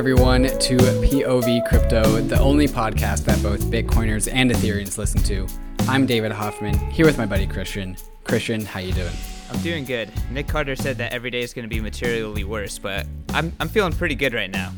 Everyone, to POV Crypto, the only podcast that both Bitcoiners and Ethereans listen to. I'm David Hoffman, here with my buddy Christian. Christian, how you doing? I'm doing good. Nick Carter said that every day is going to be materially worse, but I'm, I'm feeling pretty good right now.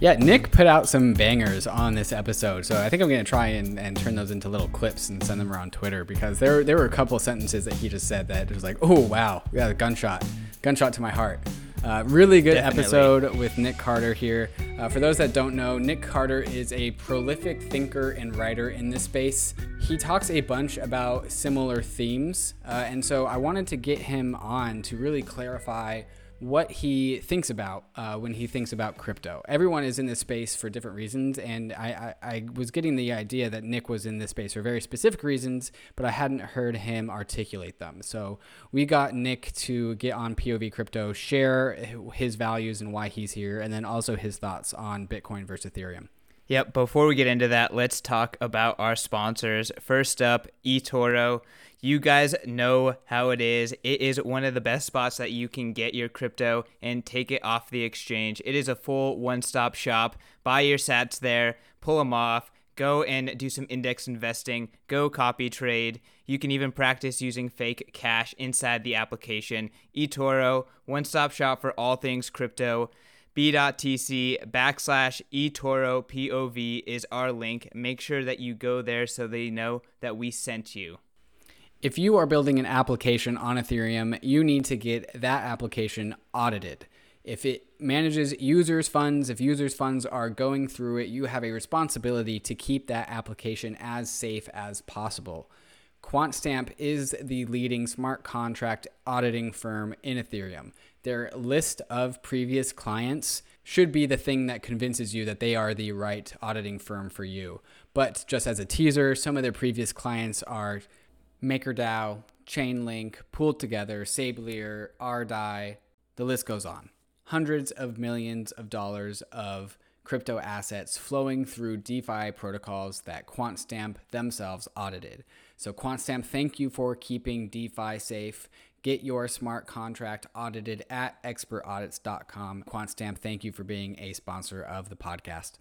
Yeah, Nick put out some bangers on this episode, so I think I'm going to try and, and turn those into little clips and send them around Twitter because there, there were a couple sentences that he just said that was like, oh, wow, yeah, a gunshot, gunshot to my heart. Uh, really good Definitely. episode with Nick Carter here. Uh, for those that don't know, Nick Carter is a prolific thinker and writer in this space. He talks a bunch about similar themes, uh, and so I wanted to get him on to really clarify what he thinks about uh, when he thinks about crypto. Everyone is in this space for different reasons, and I, I, I, was getting the idea that Nick was in this space for very specific reasons, but I hadn't heard him articulate them. So we got Nick to get on POV Crypto, share his values and why he's here, and then also his thoughts on Bitcoin versus Ethereum. Yep. Before we get into that, let's talk about our sponsors. First up, eToro. You guys know how it is. It is one of the best spots that you can get your crypto and take it off the exchange. It is a full one stop shop. Buy your sats there, pull them off, go and do some index investing, go copy trade. You can even practice using fake cash inside the application. eToro, one stop shop for all things crypto b.tc backslash eToro POV is our link. Make sure that you go there so they know that we sent you. If you are building an application on Ethereum, you need to get that application audited. If it manages users' funds, if users' funds are going through it, you have a responsibility to keep that application as safe as possible. QuantStamp is the leading smart contract auditing firm in Ethereum. Their list of previous clients should be the thing that convinces you that they are the right auditing firm for you. But just as a teaser, some of their previous clients are MakerDAO, Chainlink, PoolTogether, Sablier, RDAI, the list goes on. Hundreds of millions of dollars of crypto assets flowing through DeFi protocols that QuantStamp themselves audited. So, QuantStamp, thank you for keeping DeFi safe. Get your smart contract audited at expertaudits.com. QuantStamp, thank you for being a sponsor of the podcast.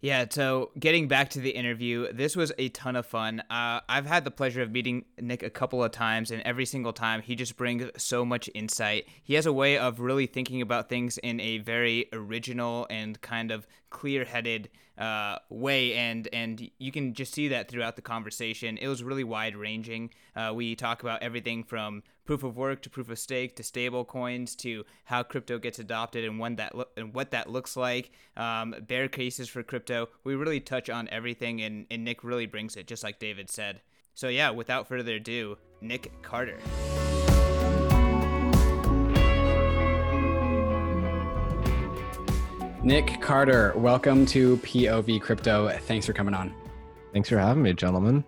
Yeah, so getting back to the interview, this was a ton of fun. Uh, I've had the pleasure of meeting Nick a couple of times, and every single time he just brings so much insight. He has a way of really thinking about things in a very original and kind of clear-headed uh, way, and and you can just see that throughout the conversation. It was really wide-ranging. Uh, we talk about everything from proof of work to proof of stake to stable coins to how crypto gets adopted and when that lo- and what that looks like. Um, bear cases for crypto. We really touch on everything, and, and Nick really brings it, just like David said. So yeah, without further ado, Nick Carter. Nick Carter, welcome to POV Crypto. Thanks for coming on. Thanks for having me, gentlemen.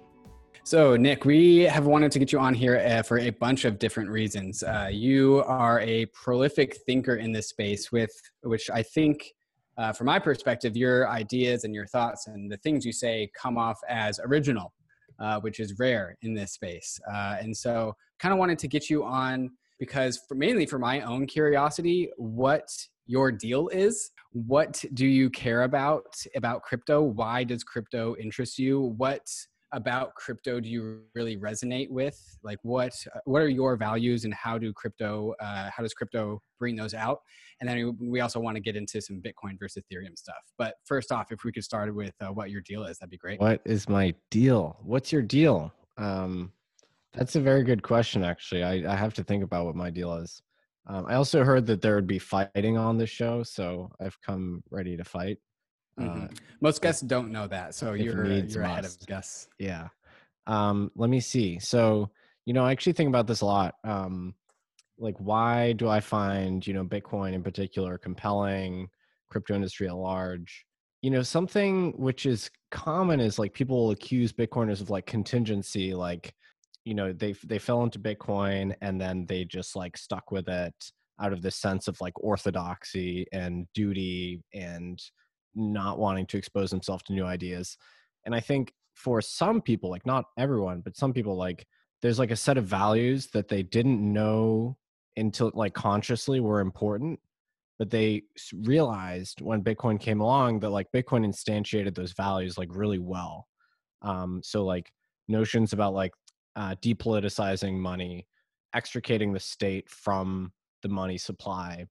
So, Nick, we have wanted to get you on here uh, for a bunch of different reasons. Uh, you are a prolific thinker in this space, with which I think, uh, from my perspective, your ideas and your thoughts and the things you say come off as original, uh, which is rare in this space. Uh, and so, kind of wanted to get you on because, for, mainly for my own curiosity, what your deal is what do you care about about crypto why does crypto interest you what about crypto do you really resonate with? Like what what are your values and how do crypto uh, how does crypto bring those out? And then we also want to get into some bitcoin versus ethereum stuff. But first off if we could start with uh, what your deal is that'd be great. What is my deal? What's your deal? Um that's a very good question actually. I, I have to think about what my deal is. Um, I also heard that there would be fighting on the show, so I've come ready to fight. Mm-hmm. Uh, Most guests don't know that, so you're you're ahead of guests. Yeah. Um, let me see. So you know, I actually think about this a lot. Um, like, why do I find you know Bitcoin in particular compelling? Crypto industry at large. You know, something which is common is like people will accuse Bitcoiners of like contingency, like you know they they fell into bitcoin and then they just like stuck with it out of this sense of like orthodoxy and duty and not wanting to expose themselves to new ideas. And i think for some people like not everyone but some people like there's like a set of values that they didn't know until like consciously were important but they realized when bitcoin came along that like bitcoin instantiated those values like really well. Um so like notions about like uh, depoliticizing money extricating the state from the money supply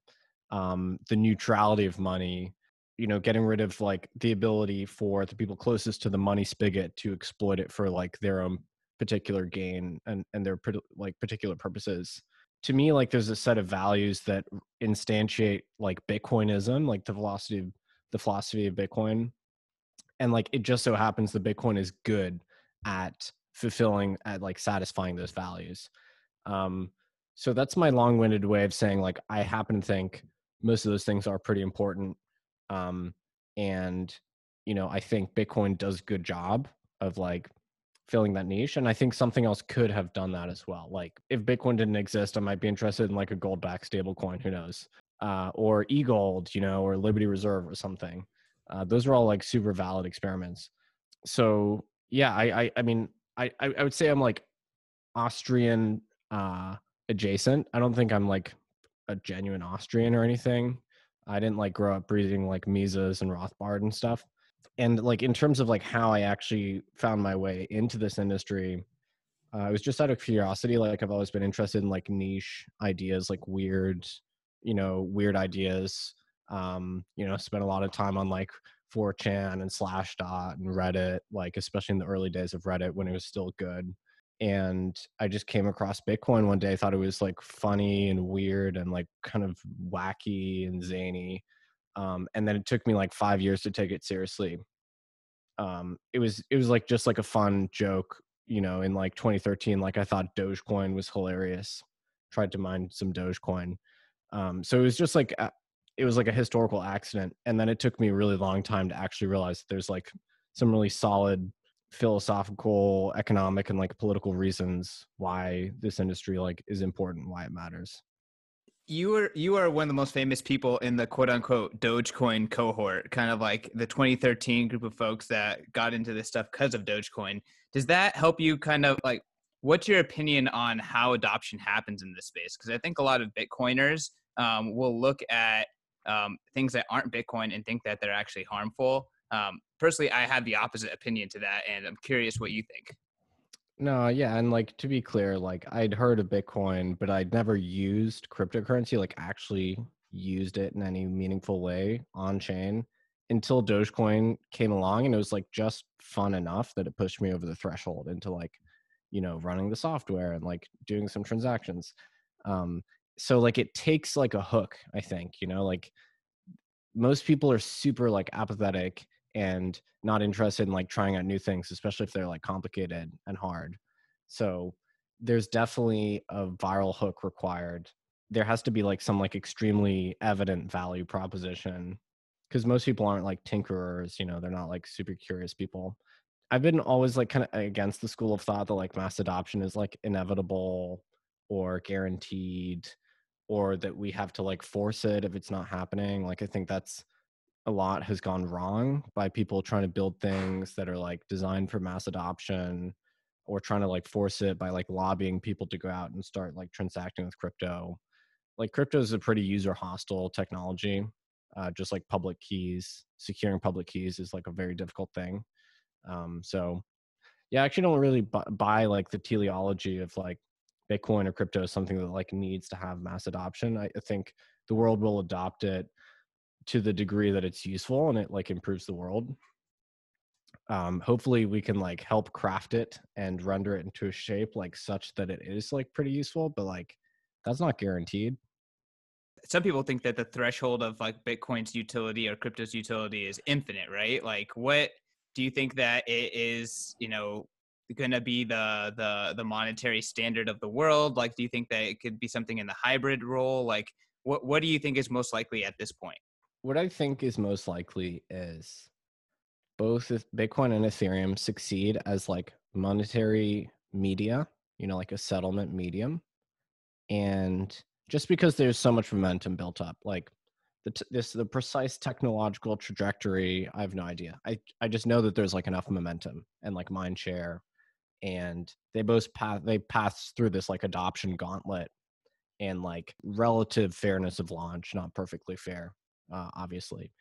um the neutrality of money you know getting rid of like the ability for the people closest to the money spigot to exploit it for like their own particular gain and and their like particular purposes. To me like there's a set of values that instantiate like bitcoinism like the velocity the philosophy of bitcoin. And like it just so happens that bitcoin is good at fulfilling at like satisfying those values. Um so that's my long-winded way of saying like i happen to think most of those things are pretty important um and you know i think bitcoin does good job of like filling that niche and i think something else could have done that as well like if bitcoin didn't exist i might be interested in like a gold back stable coin who knows? Uh, or e-gold you know or liberty reserve or something. Uh, those are all like super valid experiments. So yeah i i, I mean I, I would say i'm like austrian uh adjacent. I don't think i'm like a genuine austrian or anything i didn't like grow up breathing like mises and rothbard and stuff and like in terms of like how I actually found my way into this industry, uh, I was just out of curiosity. Like I've always been interested in like niche ideas, like weird, you know, weird ideas. Um, you know, spent a lot of time on like 4chan and Slashdot and Reddit, like especially in the early days of Reddit when it was still good. And I just came across Bitcoin one day, I thought it was like funny and weird and like kind of wacky and zany um, and then it took me like five years to take it seriously. Um, it was it was like just like a fun joke you know in like 2013 like i thought dogecoin was hilarious tried to mine some dogecoin um, so it was just like a, it was like a historical accident and then it took me a really long time to actually realize there's like some really solid philosophical economic and like political reasons why this industry like is important why it matters you are you are one of the most famous people in the quote unquote Dogecoin cohort, kind of like the 2013 group of folks that got into this stuff because of Dogecoin. Does that help you kind of like what's your opinion on how adoption happens in this space? Because I think a lot of Bitcoiners um, will look at um, things that aren't Bitcoin and think that they're actually harmful. Um, personally, I have the opposite opinion to that, and I'm curious what you think. No, yeah, and like to be clear, like I'd heard of Bitcoin, but I'd never used cryptocurrency, like actually used it in any meaningful way on chain until Dogecoin came along and it was like just fun enough that it pushed me over the threshold into like, you know, running the software and like doing some transactions. Um so like it takes like a hook, I think, you know, like most people are super like apathetic and not interested in like trying out new things, especially if they're like complicated and hard. So there's definitely a viral hook required. There has to be like some like extremely evident value proposition because most people aren't like tinkerers, you know, they're not like super curious people. I've been always like kind of against the school of thought that like mass adoption is like inevitable or guaranteed or that we have to like force it if it's not happening. Like I think that's a lot has gone wrong by people trying to build things that are like designed for mass adoption or trying to like force it by like lobbying people to go out and start like transacting with crypto. Like crypto is a pretty user hostile technology uh, just like public keys securing public keys is like a very difficult thing. Um, so yeah i actually don't really buy, buy like the teleology of like bitcoin or crypto is something that like needs to have mass adoption. I, I think the world will adopt it to the degree that it's useful and it like improves the world. Um hopefully we can like help craft it and render it into a shape like such that it is like pretty useful but like that's not guaranteed. Some people think that the threshold of like bitcoin's utility or crypto's utility is infinite right? Like what do you think that it is you know going to be the the the monetary standard of the world? Like do you think that it could be something in the hybrid role? Like what what do you think is most likely at this point what I think is most likely is both Bitcoin and Ethereum succeed as like monetary media, you know, like a settlement medium. And just because there's so much momentum built up, like the t- this the precise technological trajectory, I have no idea. I I just know that there's like enough momentum and like mind share, and they both pass they pass through this like adoption gauntlet, and like relative fairness of launch, not perfectly fair, uh, obviously.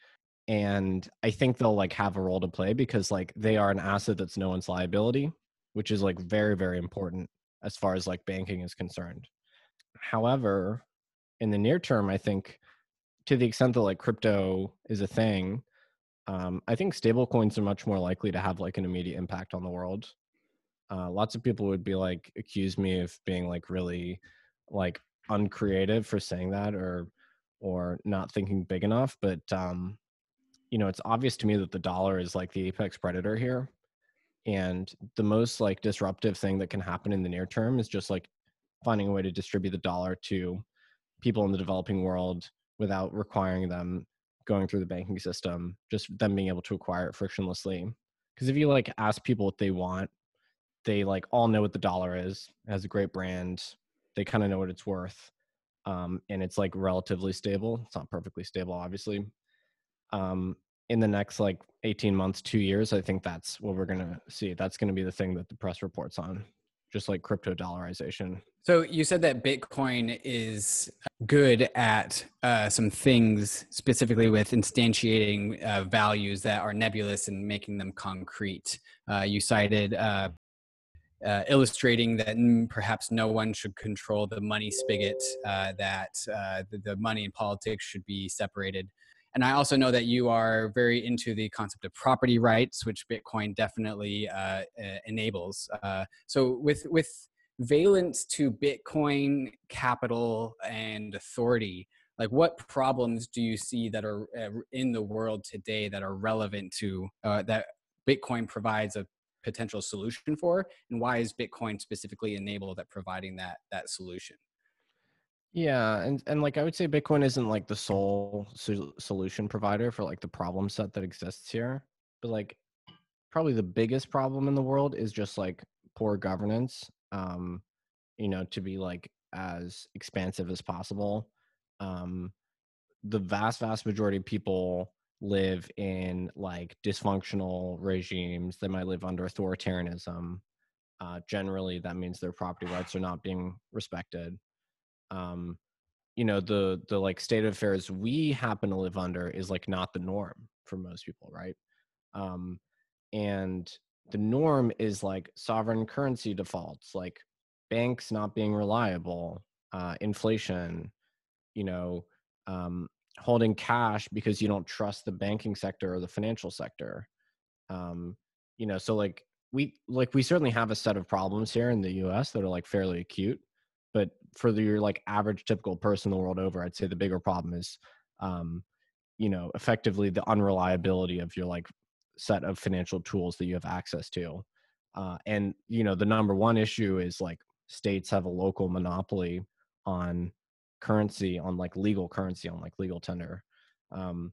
And I think they'll like have a role to play because like they are an asset that's no one's liability, which is like very, very important as far as like banking is concerned. However, in the near term, I think to the extent that like crypto is a thing, um, I think stablecoins are much more likely to have like an immediate impact on the world. Uh, lots of people would be like accuse me of being like really like uncreative for saying that or or not thinking big enough, but um, you know it's obvious to me that the dollar is like the apex predator here, and the most like disruptive thing that can happen in the near term is just like finding a way to distribute the dollar to people in the developing world without requiring them going through the banking system, just them being able to acquire it frictionlessly. Because if you like ask people what they want, they like all know what the dollar is. It has a great brand. They kind of know what it's worth. Um, and it's like relatively stable. It's not perfectly stable, obviously. Um, in the next like 18 months, two years, I think that's what we're gonna see. That's gonna be the thing that the press reports on, just like crypto dollarization. So you said that Bitcoin is good at uh, some things, specifically with instantiating uh, values that are nebulous and making them concrete. Uh, you cited uh, uh, illustrating that perhaps no one should control the money spigot, uh, that the, the money and politics should be separated. And I also know that you are very into the concept of property rights, which Bitcoin definitely enables. so with with valence to Bitcoin capital and authority, like what problems do you see that are uh, in the world today that are relevant to uh, that Bitcoin provides a potential solution for, and why is Bitcoin specifically enabled at providing that that solution? Yeah, and and like I would say, Bitcoin isn't like the sole so- solution provider for like the problem set that exists here, but like probably the biggest problem in the world is just like poor governance um, you know, to be like as expansive as possible. Um, the vast, vast majority of people live in like dysfunctional regimes. They might live under authoritarianism. Uh, generally, that means their property rights are not being respected. Um, you know, the the like state of affairs we happen to live under is like not the norm for most people, right? Um, and the norm is like sovereign currency defaults, like banks not being reliable, uh, inflation, you know, um, holding cash because you don't trust the banking sector or the financial sector. Um, you know, so like we like we certainly have a set of problems here in the U.S. that are like fairly acute, but for the, your like average typical person the world over, I'd say the bigger problem is, um, you know, effectively the unreliability of your like set of financial tools that you have access to. Uh, and you know, the number one issue is like states have a local monopoly on currency, on like legal currency, on like legal tender. Um,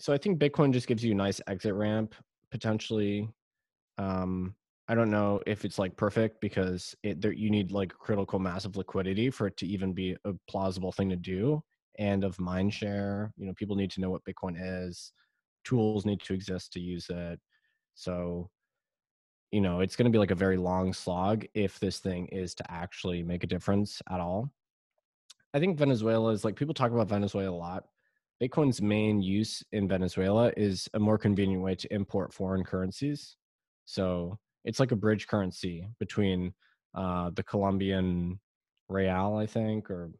so I think Bitcoin just gives you a nice exit ramp potentially. Um, I don't know if it's like perfect because it there, you need like critical mass of liquidity for it to even be a plausible thing to do and of mind share. You know, people need to know what Bitcoin is tools need to exist to use it. So, you know, it's going to be like a very long slog if this thing is to actually make a difference at all. I think Venezuela is like people talk about Venezuela a lot. Bitcoin's main use in Venezuela is a more convenient way to import foreign currencies. So it's like a bridge currency between uh, the Colombian real, I think, or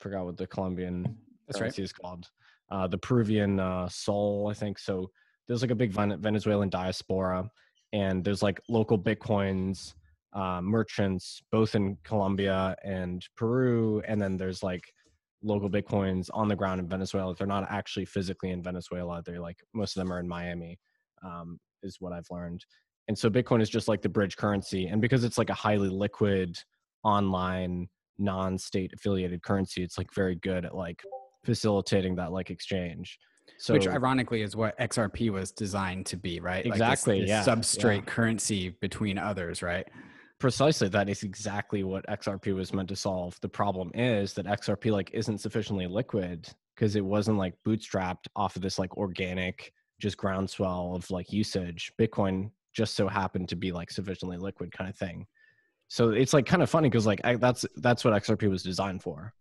forgot what the Colombian That's currency right. is called uh, the Peruvian uh, sol, I think. So there's like a big Venezuelan diaspora, and there's like LocalBitcoins uh, merchants both in Colombia and Peru, and then there's like LocalBitcoins on the ground in Venezuela. They're not actually physically in Venezuela. They're like most of them are in Miami, um, is what I've learned. And so Bitcoin is just like the bridge currency, and because it's like a highly liquid online non-state affiliated currency, it's like very good at like facilitating that like exchange. So, Which ironically is what XRP was designed to be, right? Exactly. Like this, this yeah. Substrate yeah. currency between others, right? Precisely. That is exactly what XRP was meant to solve. The problem is that XRP like isn't sufficiently liquid because it wasn't like bootstrapped off of this like organic just groundswell of like usage. Bitcoin just so happened to be like sufficiently liquid kind of thing. so it's like kind of funny because like I, that's that's what xrp was designed for.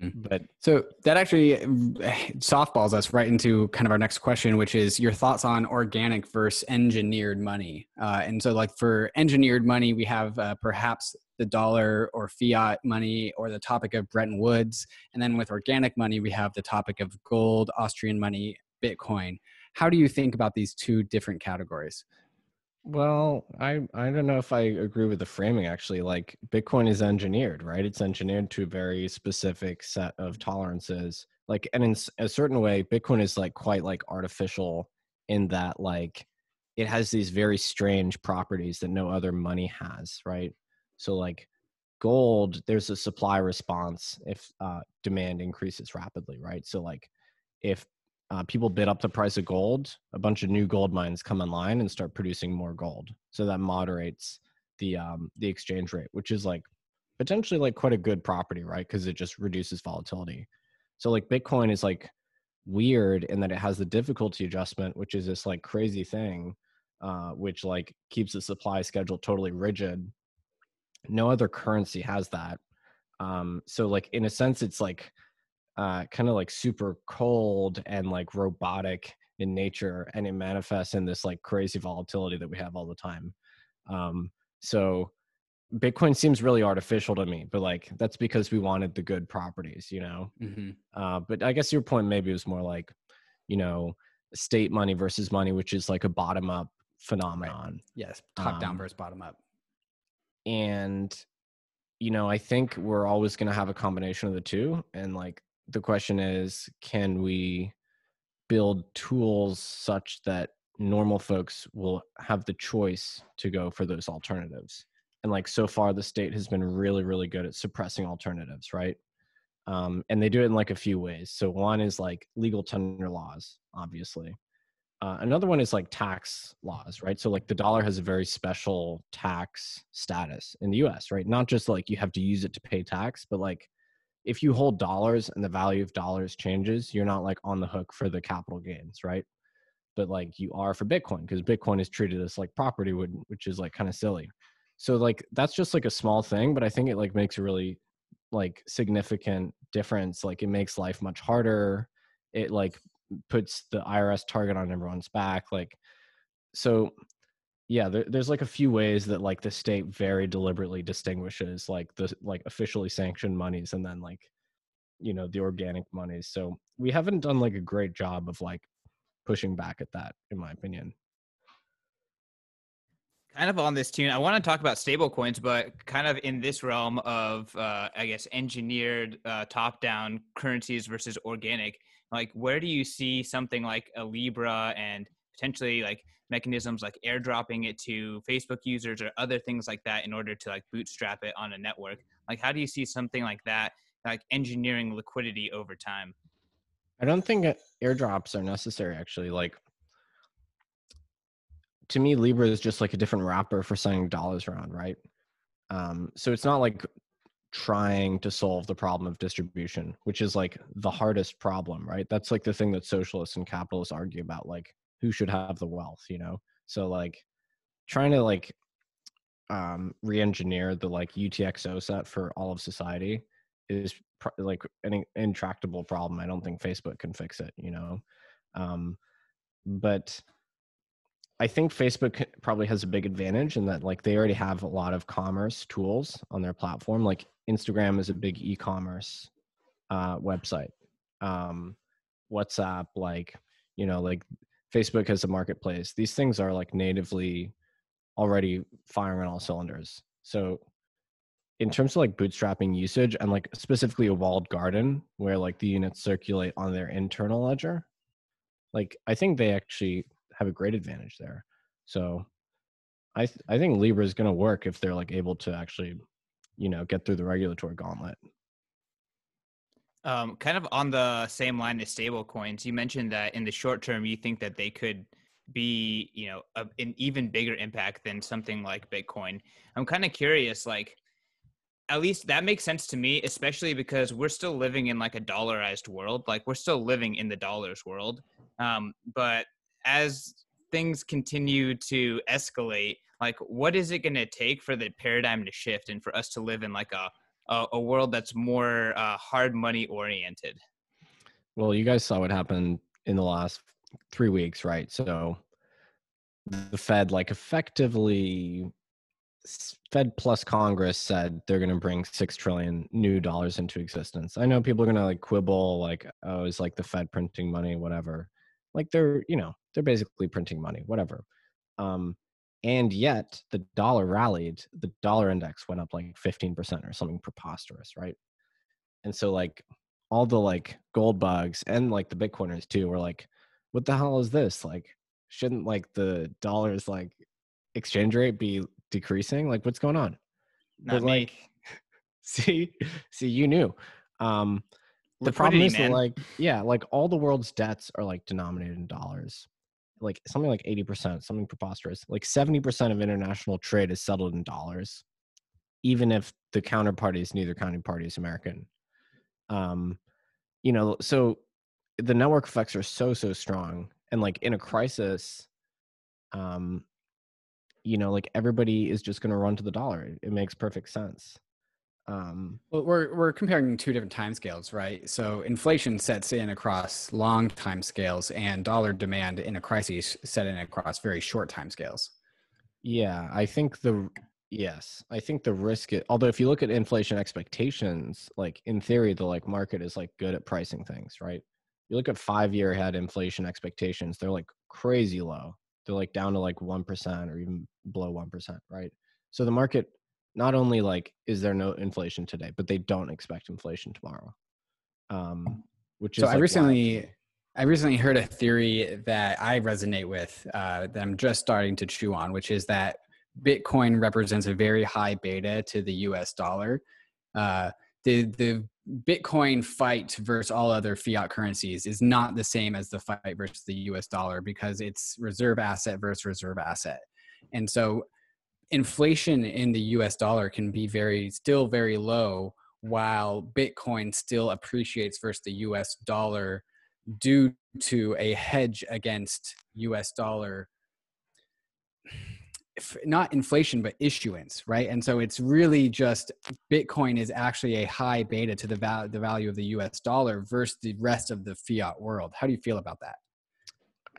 But So that actually softballs us right into kind of our next question, which is your thoughts on organic versus engineered money. Uh, and so, like for engineered money, we have uh, perhaps the dollar or fiat money or the topic of Bretton Woods. And then with organic money, we have the topic of gold, Austrian money, Bitcoin. How do you think about these two different categories? Well, I I don't know if I agree with the framing actually. Like Bitcoin is engineered, right? It's engineered to a very specific set of tolerances. Like and in a certain way, Bitcoin is like quite like artificial in that like it has these very strange properties that no other money has, right? So like gold, there's a supply response if uh, demand increases rapidly, right? So like if uh, people bid up the price of gold, a bunch of new gold mines come online and start producing more gold. So that moderates the um, the exchange rate, which is like potentially like quite a good property, right? Because it just reduces volatility. So like Bitcoin is like weird in that it has the difficulty adjustment, which is this like crazy thing, uh, which like keeps the supply schedule totally rigid. No other currency has that. Um, so like in a sense, it's like uh, kind of like super cold and like robotic in nature and it manifests in this like crazy volatility that we have all the time um, so bitcoin seems really artificial to me but like that's because we wanted the good properties you know Mm-hmm. uh, but i guess your point maybe was more like you know state money versus money which is like a bottom up phenomenon Yes, top down Um, versus bottom up. and you know i think we're always going to have a combination of the two and like the question is can we build tools such that normal folks will have the choice to go for those alternatives and like so far the state has been really really good at suppressing alternatives right um, and they do it in like a few ways so one is like legal tender laws obviously uh, another one is like tax laws, right? So like the dollar has a very special tax status in the U.S., right? Not just like you have to use it to pay tax, but like if you hold dollars and the value of dollars changes, you're not like on the hook for the capital gains, right? But like you are for Bitcoin because Bitcoin is treated as like property, would which is like kind of silly. So like that's just like a small thing, but I think it like makes a really like significant difference. Like it makes life much harder. It like puts the IRS target on everyone's back. Like, so yeah, there, there's like a few ways that like the state very deliberately distinguishes like the like officially sanctioned monies and then like you know the organic monies. So we haven't done like a great job of like pushing back at that, in my opinion. kind of on this tune i want to talk about stable coins but kind of in this realm of uh, i guess engineered uh, top down currencies versus organic like where do you see something like a libra and potentially like mechanisms like airdropping it to facebook users or other things like that in order to like bootstrap it on a network like how do you see something like that like engineering liquidity over time I don't think airdrops are necessary actually. Like to me, Libra is just like a different wrapper for sending dollars around, right? Um, so it's not like trying to solve the problem of distribution, which is like the hardest problem, right? That's like the thing that socialists and capitalists argue about, like who should have the wealth, you know? So like trying to like um re-engineer the like UTXO set for all of society is pr- like an intractable problem. I don't think Facebook can fix it, you know. Um, but I think Facebook probably has a big advantage in that like they already have a lot of commerce tools on their platform. Like Instagram is a big e-commerce uh, website. Um, WhatsApp, like you know, like Facebook has a marketplace. These things are like natively already firing on all cylinders. So in terms of like bootstrapping usage and like specifically a walled garden where like the units circulate on their internal ledger like i think they actually have a great advantage there so i th- i think libra is going to work if they're like able to actually you know get through the regulatory gauntlet Um, kind of on the same line as stable coins, you mentioned that in the short term, you think that they could be, you know, a, an even bigger impact than something like Bitcoin. I'm kind of curious, like, at least that makes sense to me, especially because we're still living in like a dollarized world. Like, we're still living in the dollars world. Um, but as things continue to escalate, like what is it going to take for the paradigm to shift and for us to live in like a a, a world that's more uh, hard money oriented well you guys saw what happened in the last three weeks right so the fed like effectively Fed plus Congress said they're going to bring six trillion new dollars into existence. I know people are going to like quibble, like, oh, is like the Fed printing money, whatever. Like they're, you know, they're basically printing money, whatever. Um, and yet the dollar rallied. The dollar index went up like fifteen percent or something preposterous, right? And so like all the like gold bugs and like the Bitcoiners too were like, what the hell is this? Like, shouldn't like the dollars like exchange rate be decreasing? Like, what's going on? Not but, like, see, see, you knew. Um, the problem is that, like, yeah, like all the world's debts are like denominated in dollars, like something like eighty percent, something preposterous. Like seventy percent of international trade is settled in dollars, even if the counterparty is neither counterparty is American. Um, you know, so the network effects are so so strong, and like in a crisis, um, you know like everybody is just going to run to the dollar it makes perfect sense um well we're we're comparing two different time scales right? So inflation sets in across long time scales and dollar demand in a crisis set in across very short time scales. Yeah i think the yes i think the risk is, although if you look at inflation expectations like in theory the like market is like good at pricing things right? You look at five year ahead inflation expectations they're like crazy low. They're like down to like 1% or even below 1%, right? So the market not only like is there no inflation today, but they don't expect inflation tomorrow. Um, which is so I recently wild. I recently heard a theory that I resonate with uh, that I'm just starting to chew on, which is that Bitcoin represents a very high beta to the U.S. dollar. Uh, the the Bitcoin fight versus all other fiat currencies is not the same as the fight versus the US dollar because it's reserve asset versus reserve asset. And so inflation in the US dollar can be very still very low while Bitcoin still appreciates versus the US dollar due to a hedge against US dollar not inflation but issuance right? And so it's really just bitcoin is actually a high beta to the, val- the value of the us dollar versus the rest of the fiat world. How do you feel about that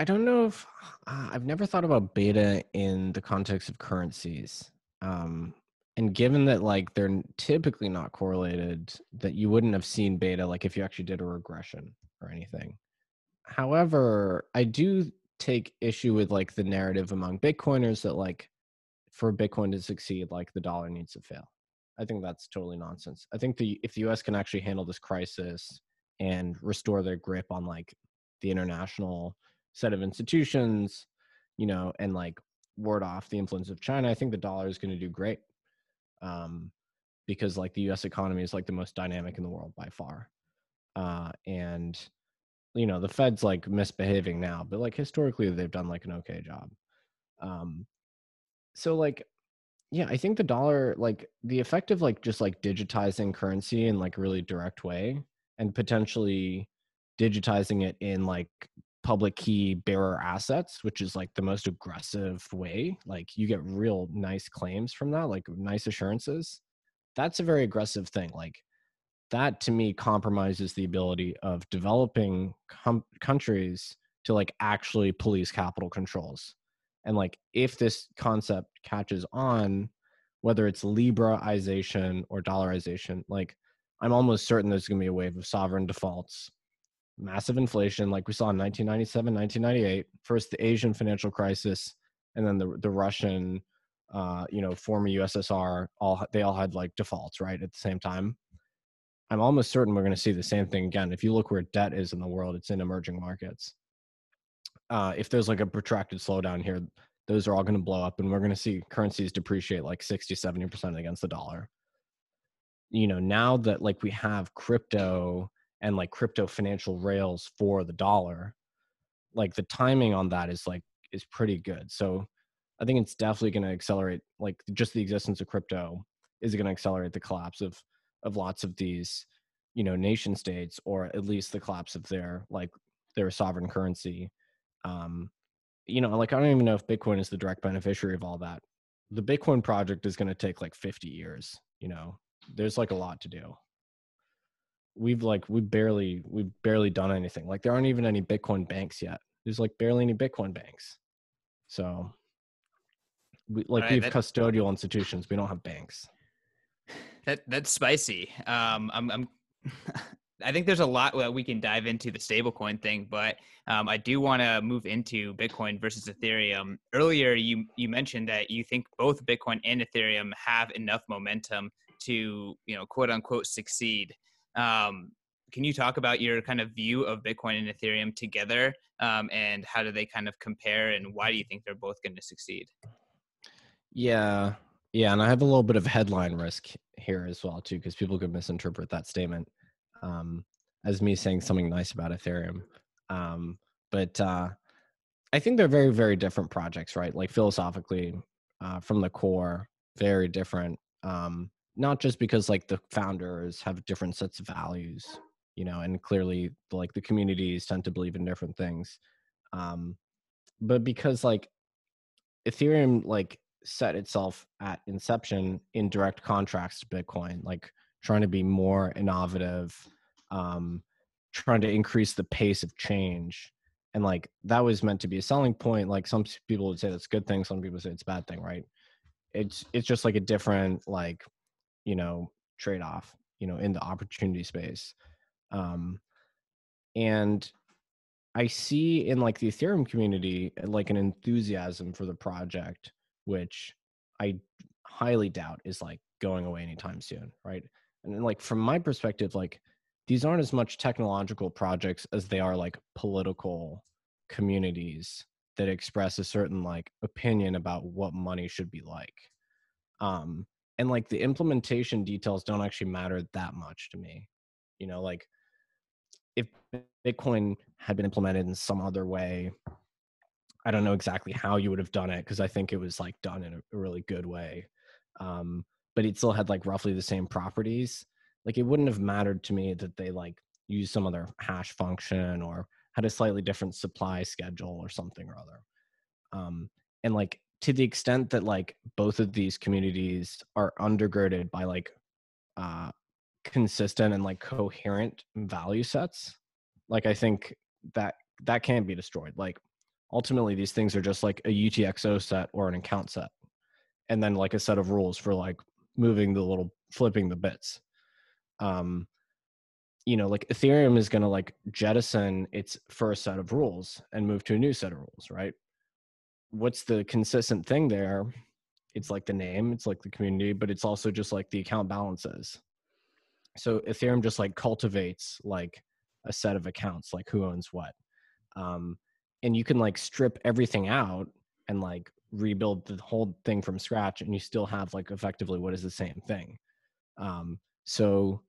i don't know if uh, i've never thought about beta in the context of currencies um, and given that like they're typically not correlated that you wouldn't have seen beta like if you actually did a regression or anything however i do take issue with like the narrative among bitcoiners that like for Bitcoin to succeed, like the dollar needs to fail. I think that's totally nonsense. I think the if the US can actually handle this crisis and restore their grip on like the international set of institutions, you know, and like ward off the influence of China, I think the dollar is going to do great. Um, because like the US economy is like the most dynamic in the world by far. Uh, and you know, the Fed's like misbehaving now, but like historically they've done like an okay job. Um, so like yeah i think the dollar like the effect of like just like digitizing currency in like a really direct way and potentially digitizing it in like public key bearer assets which is like the most aggressive way like you get real nice claims from that like nice assurances that's a very aggressive thing like that to me compromises the ability of developing com- countries to like actually police capital controls and like if this concept catches on whether it's libraization or dollarization like i'm almost certain there's going to be a wave of sovereign defaults massive inflation like we saw in 1997 1998 first the asian financial crisis and then the, the russian uh, you know former ussr all they all had like defaults right at the same time. I'm almost certain we're going to see the same thing again. If you look where debt is in the world it's in emerging markets. Uh, if there's like a protracted slowdown here, those are all going to blow up and we're going to see currencies depreciate like 60, 70% against the dollar. You know, now that like we have crypto and like crypto financial rails for the dollar, like the timing on that is like, is pretty good. So I think it's definitely going to accelerate like just the existence of crypto is going to accelerate the collapse of, of lots of these, you know, nation states or at least the collapse of their like their sovereign currency um, you know, like I don't even know if Bitcoin is the direct beneficiary of all that. the Bitcoin project is going to take like 50 years. You know, there's like a lot to do. We've like we barely we've barely done anything. Like there aren't even any Bitcoin banks yet. There's like barely any Bitcoin banks. So we like right, we have that, custodial institutions. We don't have banks. That that's spicy. Um, I'm I'm I think there's a lot that we can dive into the stablecoin thing, but um, I do want to move into Bitcoin versus Ethereum. Earlier, you you mentioned that you think both Bitcoin and Ethereum have enough momentum to you know quote unquote succeed. Um, can you talk about your kind of view of Bitcoin and Ethereum together, um, and how do they kind of compare, and why do you think they're both going to succeed? Yeah, yeah, and I have a little bit of headline risk here as well too, because people could misinterpret that statement um, as me saying something nice about Ethereum. Um, but uh, I think they're very, very different projects, right? Like philosophically, uh, from the core, very different. Um, not just because like the founders have different sets of values, you know, and clearly like the communities tend to believe in different things, um, but because like Ethereum like set itself at inception in direct contrast to Bitcoin, like trying to be more innovative, um, trying to increase the pace of change. And like that was meant to be a selling point. Like some people would say that's a good thing, some people say it's a bad thing, right? It's it's just like a different like, you know, trade-off, you know, in the opportunity space. Um and I see in like the Ethereum community like an enthusiasm for the project, which I highly doubt is like going away anytime soon, right? and like from my perspective like these aren't as much technological projects as they are like political communities that express a certain like opinion about what money should be like um and like the implementation details don't actually matter that much to me you know like if bitcoin had been implemented in some other way i don't know exactly how you would have done it because i think it was like done in a, really good way um but it still had like roughly the same properties like it wouldn't have mattered to me that they like used some other hash function or had a slightly different supply schedule or something or other um and like to the extent that like both of these communities are undergirded by like uh consistent and like coherent value sets like i think that that can't be destroyed. Like ultimately these things are just like a utxo set or an account set and then like a set of rules for like moving the little flipping the bits. Um you know like ethereum is going to like jettison its first set of rules and move to a new set of rules right what's the consistent thing there? It's like the name it's like the community but it's also just like the account balances. So ethereum just like cultivates like a set of accounts like who owns what. Um and you can like strip everything out and like rebuild the whole thing from scratch and you still have like effectively what is the same thing. Um so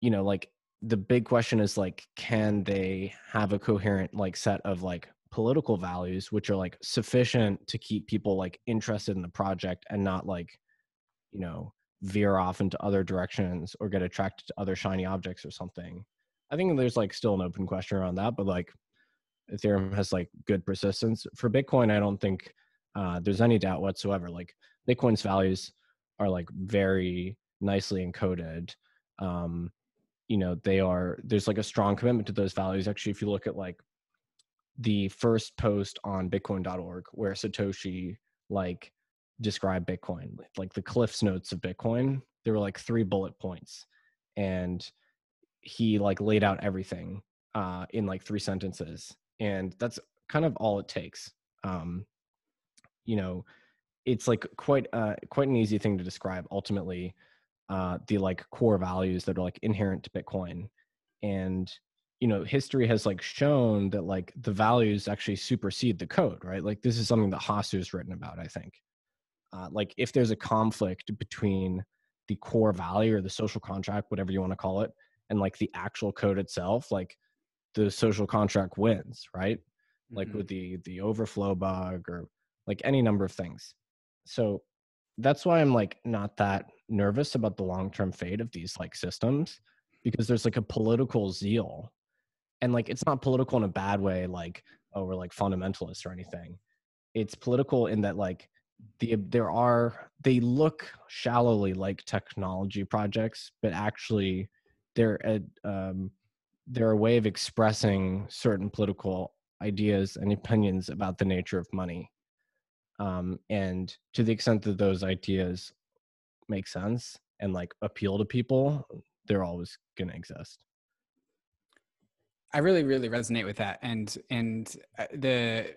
you know like the big question is like can they have a coherent like set of like political values which are like sufficient to keep people like interested in the project and not like you know veer off into other directions or get attracted to other shiny objects or something i think there's like still an open question around that but like ethereum has like good persistence for bitcoin i don't think uh, there's any doubt whatsoever. Like Bitcoin's values are like very nicely encoded. Um, you know, they are there's like a strong commitment to those values. Actually, if you look at like the first post on Bitcoin.org where Satoshi like described Bitcoin, like the Cliffs notes of Bitcoin, there were like three bullet points, and he like laid out everything uh, in like three sentences, and that's kind of all it takes. Um, you know it's like quite uh quite an easy thing to describe ultimately uh the like core values that are like inherent to bitcoin and you know history has like shown that like the values actually supersede the code right like this is something that Hasu has written about i think uh, like if there's a conflict between the core value or the social contract whatever you want to call it and like the actual code itself like the social contract wins right like mm-hmm. with the the overflow bug or like any number of things. So that's why I'm like not that nervous about the long term fate of these like systems because there's like a political zeal. And like it's not political in a bad way, like, oh, we're like fundamentalists or anything. It's political in that like the there are they look shallowly like technology projects, but actually they're a um, they're a way of expressing certain political ideas and opinions about the nature of money. Um, and to the extent that those ideas make sense and like appeal to people, they're always going to exist. I really, really resonate with that, and and uh, the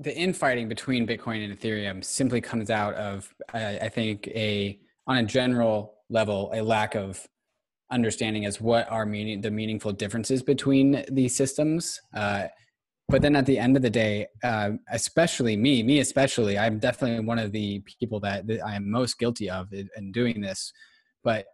the infighting between Bitcoin and Ethereum simply comes out of I, I think a on a general level a lack of understanding as what are meaning the meaningful differences between these systems. Uh, but then at the end of the day, uh, especially me, me especially, I'm definitely one of the people that, that I am most guilty of in, in doing this. But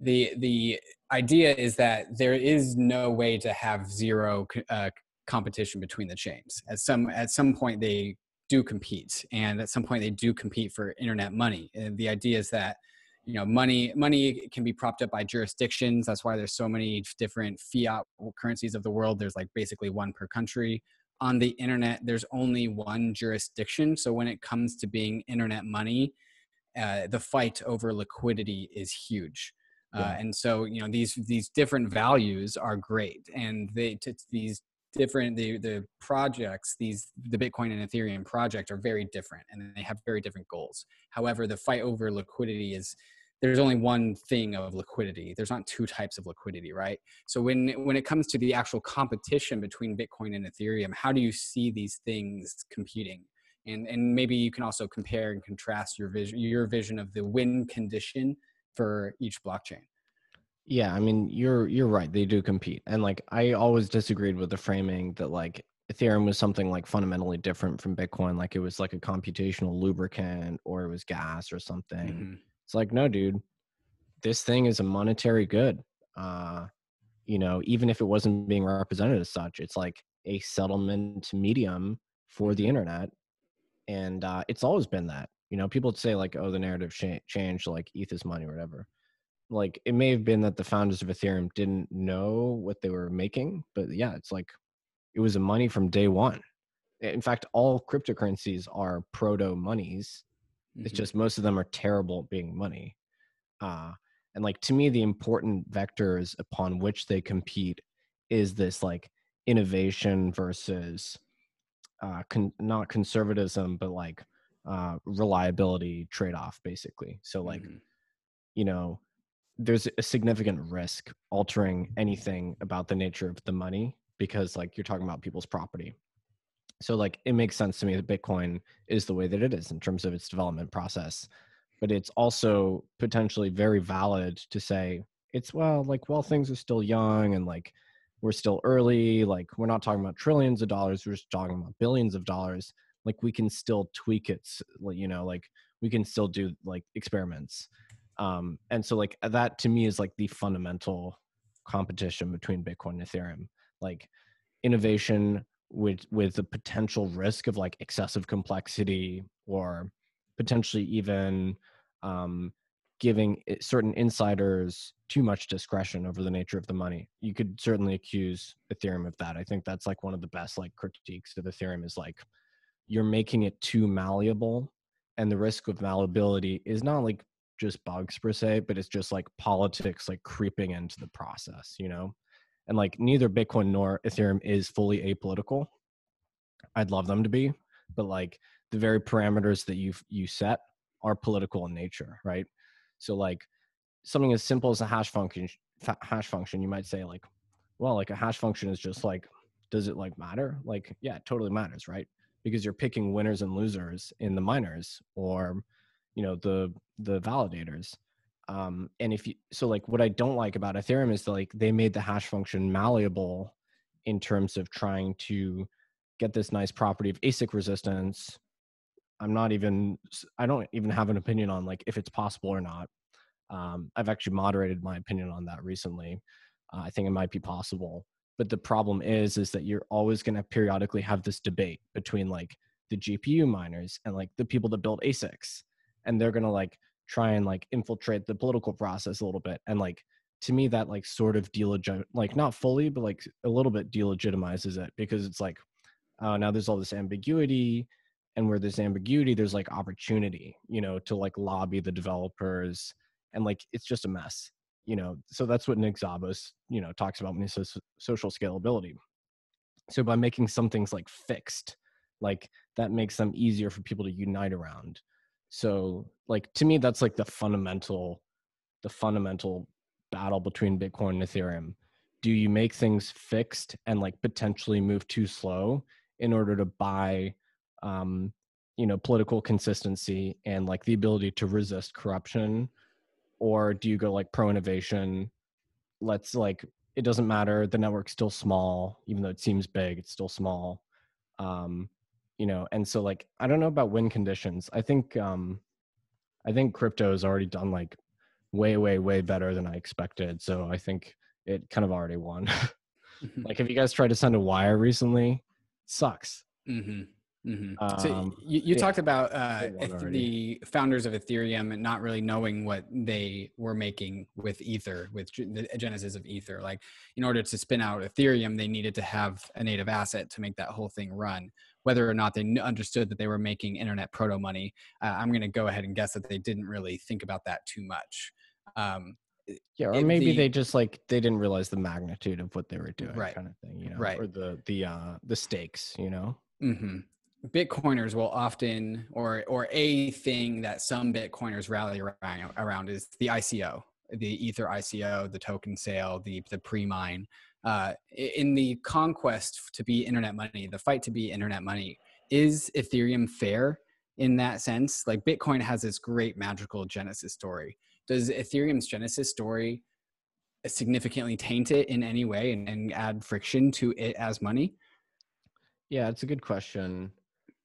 the the idea is that there is no way to have zero uh, competition between the chains. At some at some point, they do compete, and at some point, they do compete for internet money. And the idea is that you know money money can be propped up by jurisdictions. That's why there's so many different fiat currencies of the world. There's like basically one per country. On the internet there's only one jurisdiction. So when it comes to being internet money uh, the fight over liquidity is huge uh, and so you know these these different values are great and they t- these different the the projects these the bitcoin and ethereum project are very different and they have very different goals. However the fight over liquidity is there's only one thing of liquidity. There's not two types of liquidity right? So when when it comes to the actual competition between bitcoin and ethereum how do you see these things competing? And and maybe you can also compare and contrast your vision your vision of the win condition for each blockchain yeah i mean you're you're right they do compete and like i always disagreed with the framing that like ethereum was something like fundamentally different from bitcoin like it was like a computational lubricant or it was gas or something mm-hmm it's like, no, dude, this thing is a monetary good. Uh, you know, even if it wasn't being represented as such, it's like a settlement medium for the internet. And uh, it's always been that. You know, people say like, oh, the narrative ch- changed, like ETH is money or whatever. Like it may have been that the founders of Ethereum didn't know what they were making, but yeah, it's like it was a money from day one. In fact, all cryptocurrencies are proto monies Mm-hmm. It's just most of them are terrible at being money. Uh, and like to me, the important vectors upon which they compete is this like innovation versus uh, con- not conservatism, but like uh, reliability trade off, basically. So like, mm-hmm. you know, there's a significant risk altering anything about the nature of the money because like you're talking about people's property so like it makes sense to me that bitcoin is the way that it is in terms of its development process but it's also potentially very valid to say it's well like while things are still young and like we're still early like we're not talking about trillions of dollars we're just talking about billions of dollars like we can still tweak it you know like we can still do like experiments um and so like that to me is like the fundamental competition between bitcoin and ethereum like innovation with with the potential risk of like excessive complexity or potentially even um, giving certain insiders too much discretion over the nature of the money. You could certainly accuse Ethereum of that. I think that's like one of the best like critiques of Ethereum is like you're making it too malleable and the risk of malleability is not like just bugs per se, but it's just like politics like creeping into the process, you know? and like neither bitcoin nor ethereum is fully apolitical. I'd love them to be but like the very parameters that you you set are political in nature right? So like something as simple as a hash function hash function you might say like well like a hash function is just like does it like matter? Like yeah it totally matters right because you're picking winners and losers in the miners or you know the the validators um, and if you so like what I don't like about Ethereum is that, like they made the hash function malleable in terms of trying to get this nice property of ASIC resistance. I'm not even I don't even have an opinion on like if it's possible or not. Um, I've actually moderated my opinion on that recently. Uh, I think it might be possible, but the problem is is that you're always going to periodically have this debate between like the GPU miners and like the people that build ASICs, and they're going to like try and like infiltrate the political process a little bit and like to me that like sort of delegit like not fully but like a little bit delegitimizes it because it's like uh, now there's all this ambiguity and where there's ambiguity there's like opportunity you know to like lobby the developers and like it's just a mess you know so that's what nick szabos you know talks about when he says social scalability. So by making some things like fixed like that makes them easier for people to unite around. So like to me that's like the fundamental the fundamental battle between bitcoin and ethereum. Do you make things fixed and like potentially move too slow in order to buy um you know political consistency and like the ability to resist corruption or do you go like pro innovation? Let's like it doesn't matter the network's still small even though it seems big it's still small um you know and so like i don't know about win conditions. I think um i think crypto has already done like way way way better than i expected so i think it kind of already won. Mhm. like have you guys tried to send a wire recently? Sucks. Mm-hmm. Mm-hmm. so Um, you, you yeah. talked about uh, Good one eth- already. the founders of Ethereum and not really knowing what they were making with Ether, with the genesis of Ether. Like, in order to spin out Ethereum, they needed to have a native asset to make that whole thing run. Whether or not they understood that they were making internet proto money, uh, I'm going to go ahead and guess that they didn't really think about that too much. Um, yeah or maybe the- they just like they didn't realize the magnitude of what they were doing Right. kind of thing you know Right. or the the uh the stakes you know hmm Bitcoiners will often, or or a thing that some Bitcoiners rally around, around is the ICO, the Ether ICO, the token sale, the the pre-mine. Uh, in the conquest to be internet money, the fight to be internet money, is Ethereum fair in that sense? Like Bitcoin has this great magical genesis story. Does Ethereum's genesis story significantly taint it in any way and, and add friction to it as money? Yeah, it's a good question.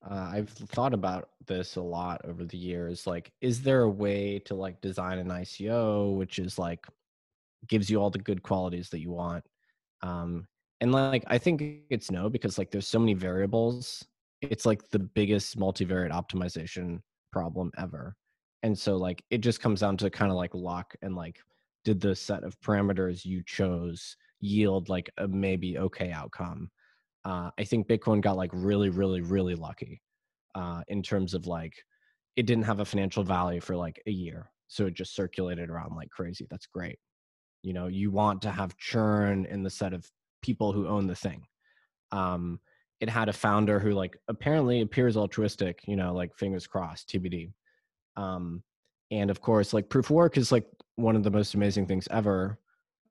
Uh, I've thought about this a lot over the years. Like, is there a way to like design an ICO which is like gives you all the good qualities that you want? Um, and like, I think it's no because like there's so many variables. It's like the biggest multivariate optimization problem ever. And so like it just comes down to kind of like luck and like did the set of parameters you chose yield like a maybe okay outcome uh, I think Bitcoin got like really, really, really lucky uh, in terms of like it didn't have a financial value for like a year, so it just circulated around like crazy. That's great. You know, you want to have churn in the set of people who own the thing. Um, it had a founder who like apparently appears altruistic. You know, like fingers crossed, TBD. Um, and of course, like proof of work is like one of the most amazing things ever.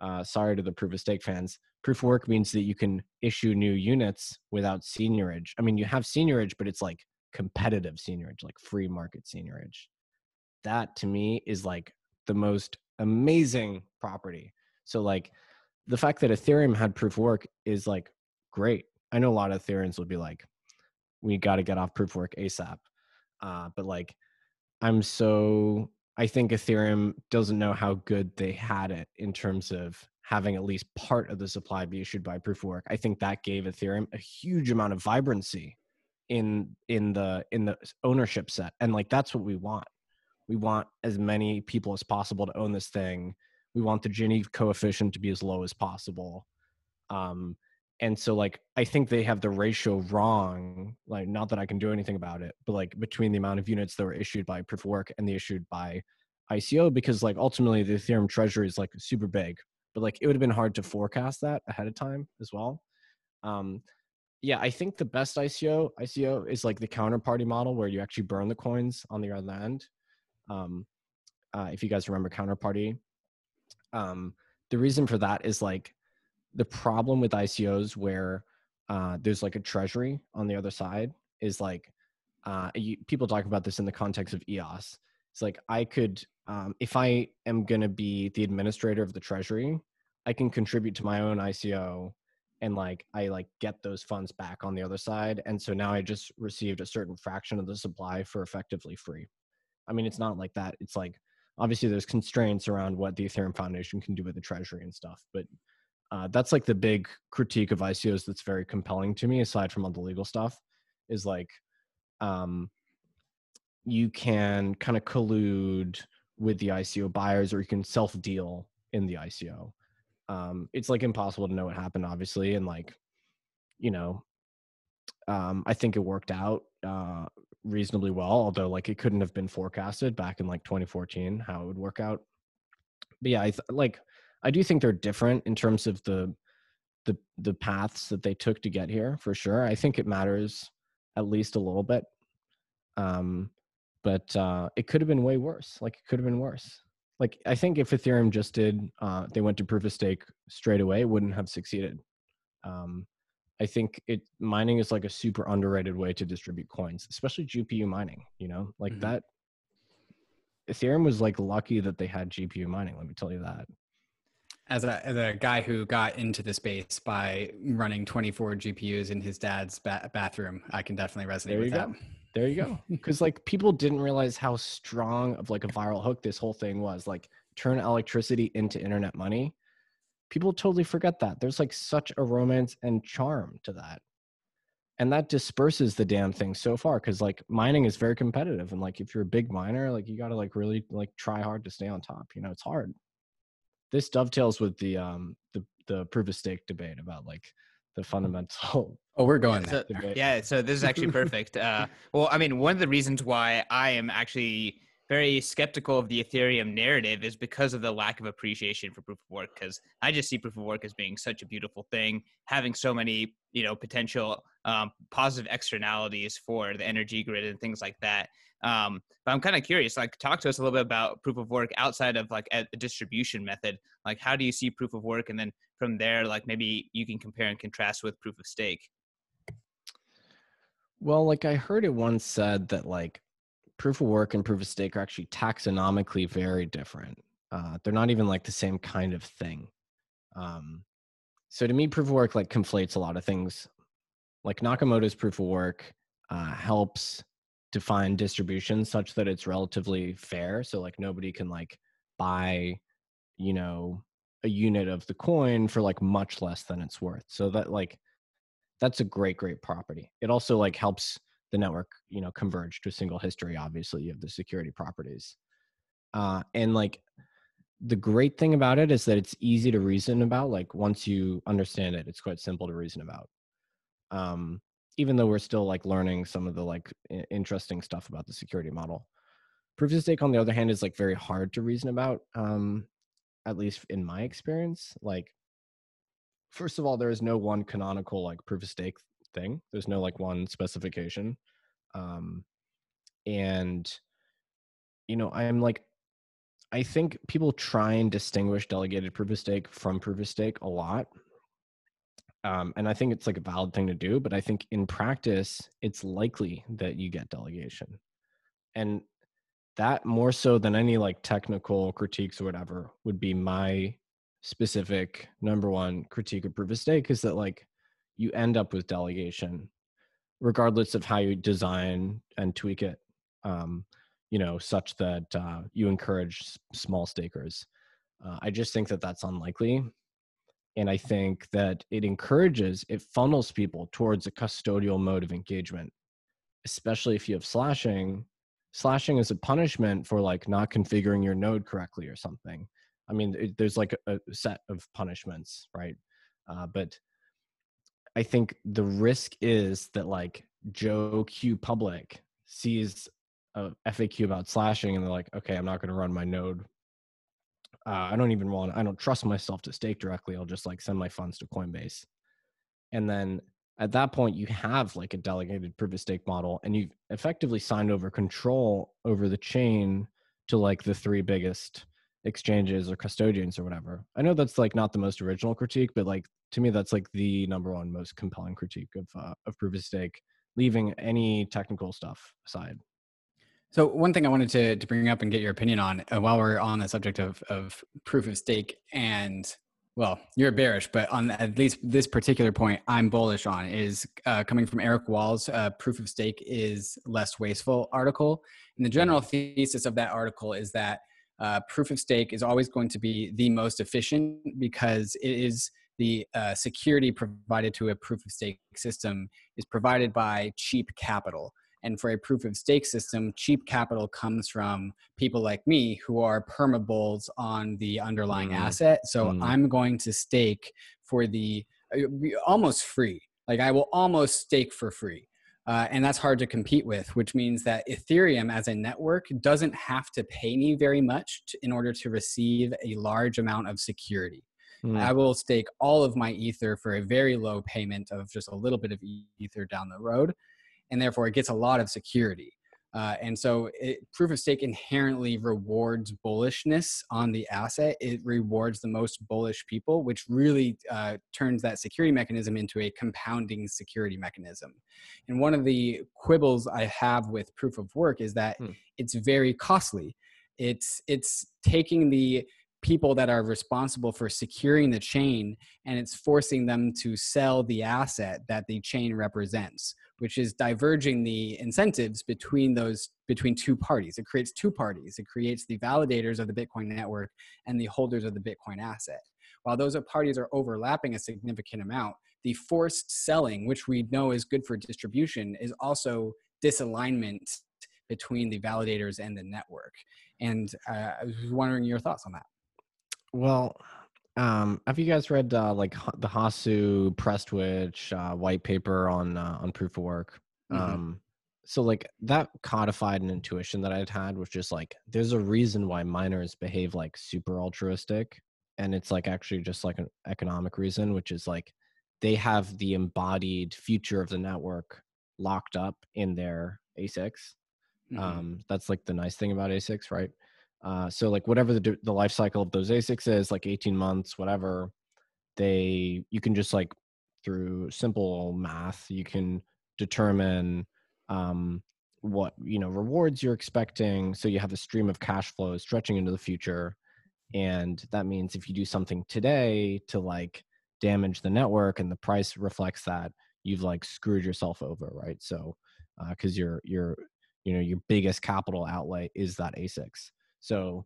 Uh, sorry to the proof of stake fans proof of work means that you can issue new units without seigniorage. I mean, you have seigniorage, but it's like competitive seigniorage, like free market seigniorage. That to me is like the most amazing property. So like the fact that Ethereum had proof of work is like great. I know a lot of Ethereans will be like, we got to get off proof of work ASAP. Uh, but like, I'm so I think Ethereum doesn't know how good they had it in terms of having at least part of the supply be issued by proof of work. I think that gave Ethereum a huge amount of vibrancy in in the in the ownership set. And like that's what we want. We want as many people as possible to own this thing. We want the Gini coefficient to be as low as possible. Um and so like I think they have the ratio wrong. Like not that I can do anything about it, but like between the amount of units that were issued by proof of work and the issued by ICO, because like ultimately the Ethereum treasury is like super big, but like it would have been hard to forecast that ahead of time as well. Um, yeah, I think the best ICO ICO is like the counterparty model where you actually burn the coins on the other end. Um, uh, if you guys remember counterparty, um, the reason for that is like the problem with ICOs where uh, there's like a treasury on the other side is like uh, you, people talk about this in the context of EOS. It's like I could, um, if I am going to be the administrator of the treasury, I can contribute to my own ICO and like I like get those funds back on the other side. And so now I just received a certain fraction of the supply for effectively free. I mean, it's not like that. It's like obviously there's constraints around what the Ethereum Foundation can do with the treasury and stuff, but uh, that's like the big critique of ICOs that's very compelling to me, aside from all the legal stuff, is like um, you can kind of collude with the ICO buyers or you can self deal in the ICO. Um, it's like impossible to know what happened, obviously, and like you know, um, I think it worked out uh, reasonably well, although like it couldn't have been forecasted back in like 2014 how it would work out. But yeah, I th- like I do think they're different in terms of the the the paths that they took to get here for sure. I think it matters at least a little bit. Um but uh it could have been way worse. Like it could have been worse. Like I think if Ethereum just did uh they went to proof of stake straight away, it wouldn't have succeeded. Um I think it mining is like a super underrated way to distribute coins, especially GPU mining. You know, like Mhm. that. Ethereum was like lucky that they had GPU mining. Let me tell you that. As a, as a guy who got into the space by running 24 GPUs in his dad's ba- bathroom, I can definitely resonate There with you that. There you go. Because like people didn't realize how strong of like a viral hook this whole thing was. Like turn electricity into internet money. People totally forget that. There's like such a romance and charm to that. And that disperses the damn thing so far because like mining is very competitive. And like if you're a big miner, like you gotta like really like try hard to stay on top. You know, it's hard. This dovetails with the um the the proof of stake debate about like the fundamental Oh, we're going Yeah, there. so, yeah, so this is actually perfect. Uh, well, I mean, one of the reasons why I am actually very skeptical of the Ethereum narrative is because of the lack of appreciation for proof of work. Because I just see proof of work as being such a beautiful thing, having so many, you know, potential um, positive externalities for the energy grid and things like that. Um, but I'm kind of curious. Like, talk to us a little bit about proof of work outside of like a, distribution method. Like, how do you see proof of work, and then from there, like maybe you can compare and contrast with proof of stake. Well, like I heard it once said that like proof of work and proof of stake are actually taxonomically very different. Uh, they're not even like the same kind of thing. Um, so to me, proof of work like conflates a lot of things. Like Nakamoto's proof of work uh, helps define distribution such that it's relatively fair. So like nobody can like buy, you know, a unit of the coin for like much less than it's worth. So that like that's a great great property it also like helps the network you know converge to a single history obviously you have the security properties uh and like the great thing about it is that it's easy to reason about like once you understand it it's quite simple to reason about um even though we're still like learning some of the like interesting stuff about the security model. Proof of stake on the other hand is like very hard to reason about um at least in my experience like first of all there is no one canonical like proof of stake thing. There's no like one specification um and you know i am like i think people try and distinguish delegated proof of stake from proof of stake a lot um and i think it's like a valid thing to do but i think in practice it's likely that you get delegation. And that more so than any like technical critiques or whatever would be my specific number one critique of proof of stake is that like you end up with delegation regardless of how you design and tweak it um, you know such that uh, you encourage small stakers. Uh, i just think that that's unlikely and i think that it encourages it funnels people towards a custodial mode of engagement especially if you have slashing slashing is a punishment for like not configuring your node correctly or something I mean, it, there's like a, a set of punishments, right? Uh, but I think the risk is that like Joe Q Public sees a FAQ about slashing and they're like, okay, I'm not going to run my node. Uh, I don't even want, I don't trust myself to stake directly. I'll just like send my funds to Coinbase. And then at that point, you have like a delegated proof of stake model and you've effectively signed over control over the chain to like the three biggest exchanges or custodians or whatever. I know that's like not the most original critique, but like to me, that's like the number one most compelling critique of uh, of proof of stake, leaving any technical stuff aside. So one thing I wanted to, to bring up and get your opinion on uh, while we're on the subject of, of proof of stake and well, you're bearish, but on at least this particular point, I'm bullish on is uh, coming from Eric Wall's uh, proof of stake is less wasteful article. And the general thesis of that article is that uh, proof of stake is always going to be the most efficient because it is the uh, security provided to a proof of stake system is provided by cheap capital. And for a proof of stake system, cheap capital comes from people like me who are permabulls on the underlying Mm. asset. So Mm. I'm going to stake for the uh, almost free. Like I will almost stake for free. Uh, and that's hard to compete with, which means that Ethereum as a network doesn't have to pay me very much to, in order to receive a large amount of security. Mm. I will stake all of my Ether for a very low payment of just a little bit of Ether down the road. And therefore, it gets a lot of security. Uh, and so it, proof of stake inherently rewards bullishness on the asset. It rewards the most bullish people, which really uh, turns that security mechanism into a compounding security mechanism. And one of the quibbles I have with proof of work is that hmm. it's very costly. It's it's taking the people that are responsible for securing the chain and it's forcing them to sell the asset that the chain represents which is diverging the incentives between those between two parties. It creates two parties. It creates the validators of the bitcoin network and the holders of the bitcoin asset. While those parties are overlapping a significant amount the forced selling which we know is good for distribution is also disalignment between the validators and the network. And uh, i was wondering your thoughts on that. Well, um, have you guys read uh, like the Hasu Prestwich uh, white paper on uh, on proof of work? Mm-hmm. Um, so like that codified an intuition that I'd had which is like there's a reason why miners behave like super altruistic, and it's like actually just like an economic reason, which is like they have the embodied future of the network locked up in their ASICs. Mm-hmm. Um, that's like the nice thing about ASICs, right? Uh, so like whatever the the life cycle of those ASICs is, like 18 months, whatever, they you can just like through simple math, you can determine um, what you know rewards you're expecting. So you have a stream of cash flow stretching into the future, and that means if you do something today to like damage the network and the price reflects that, you've like screwed yourself over, right? So because uh, your your you know your biggest capital outlay is that ASICs. So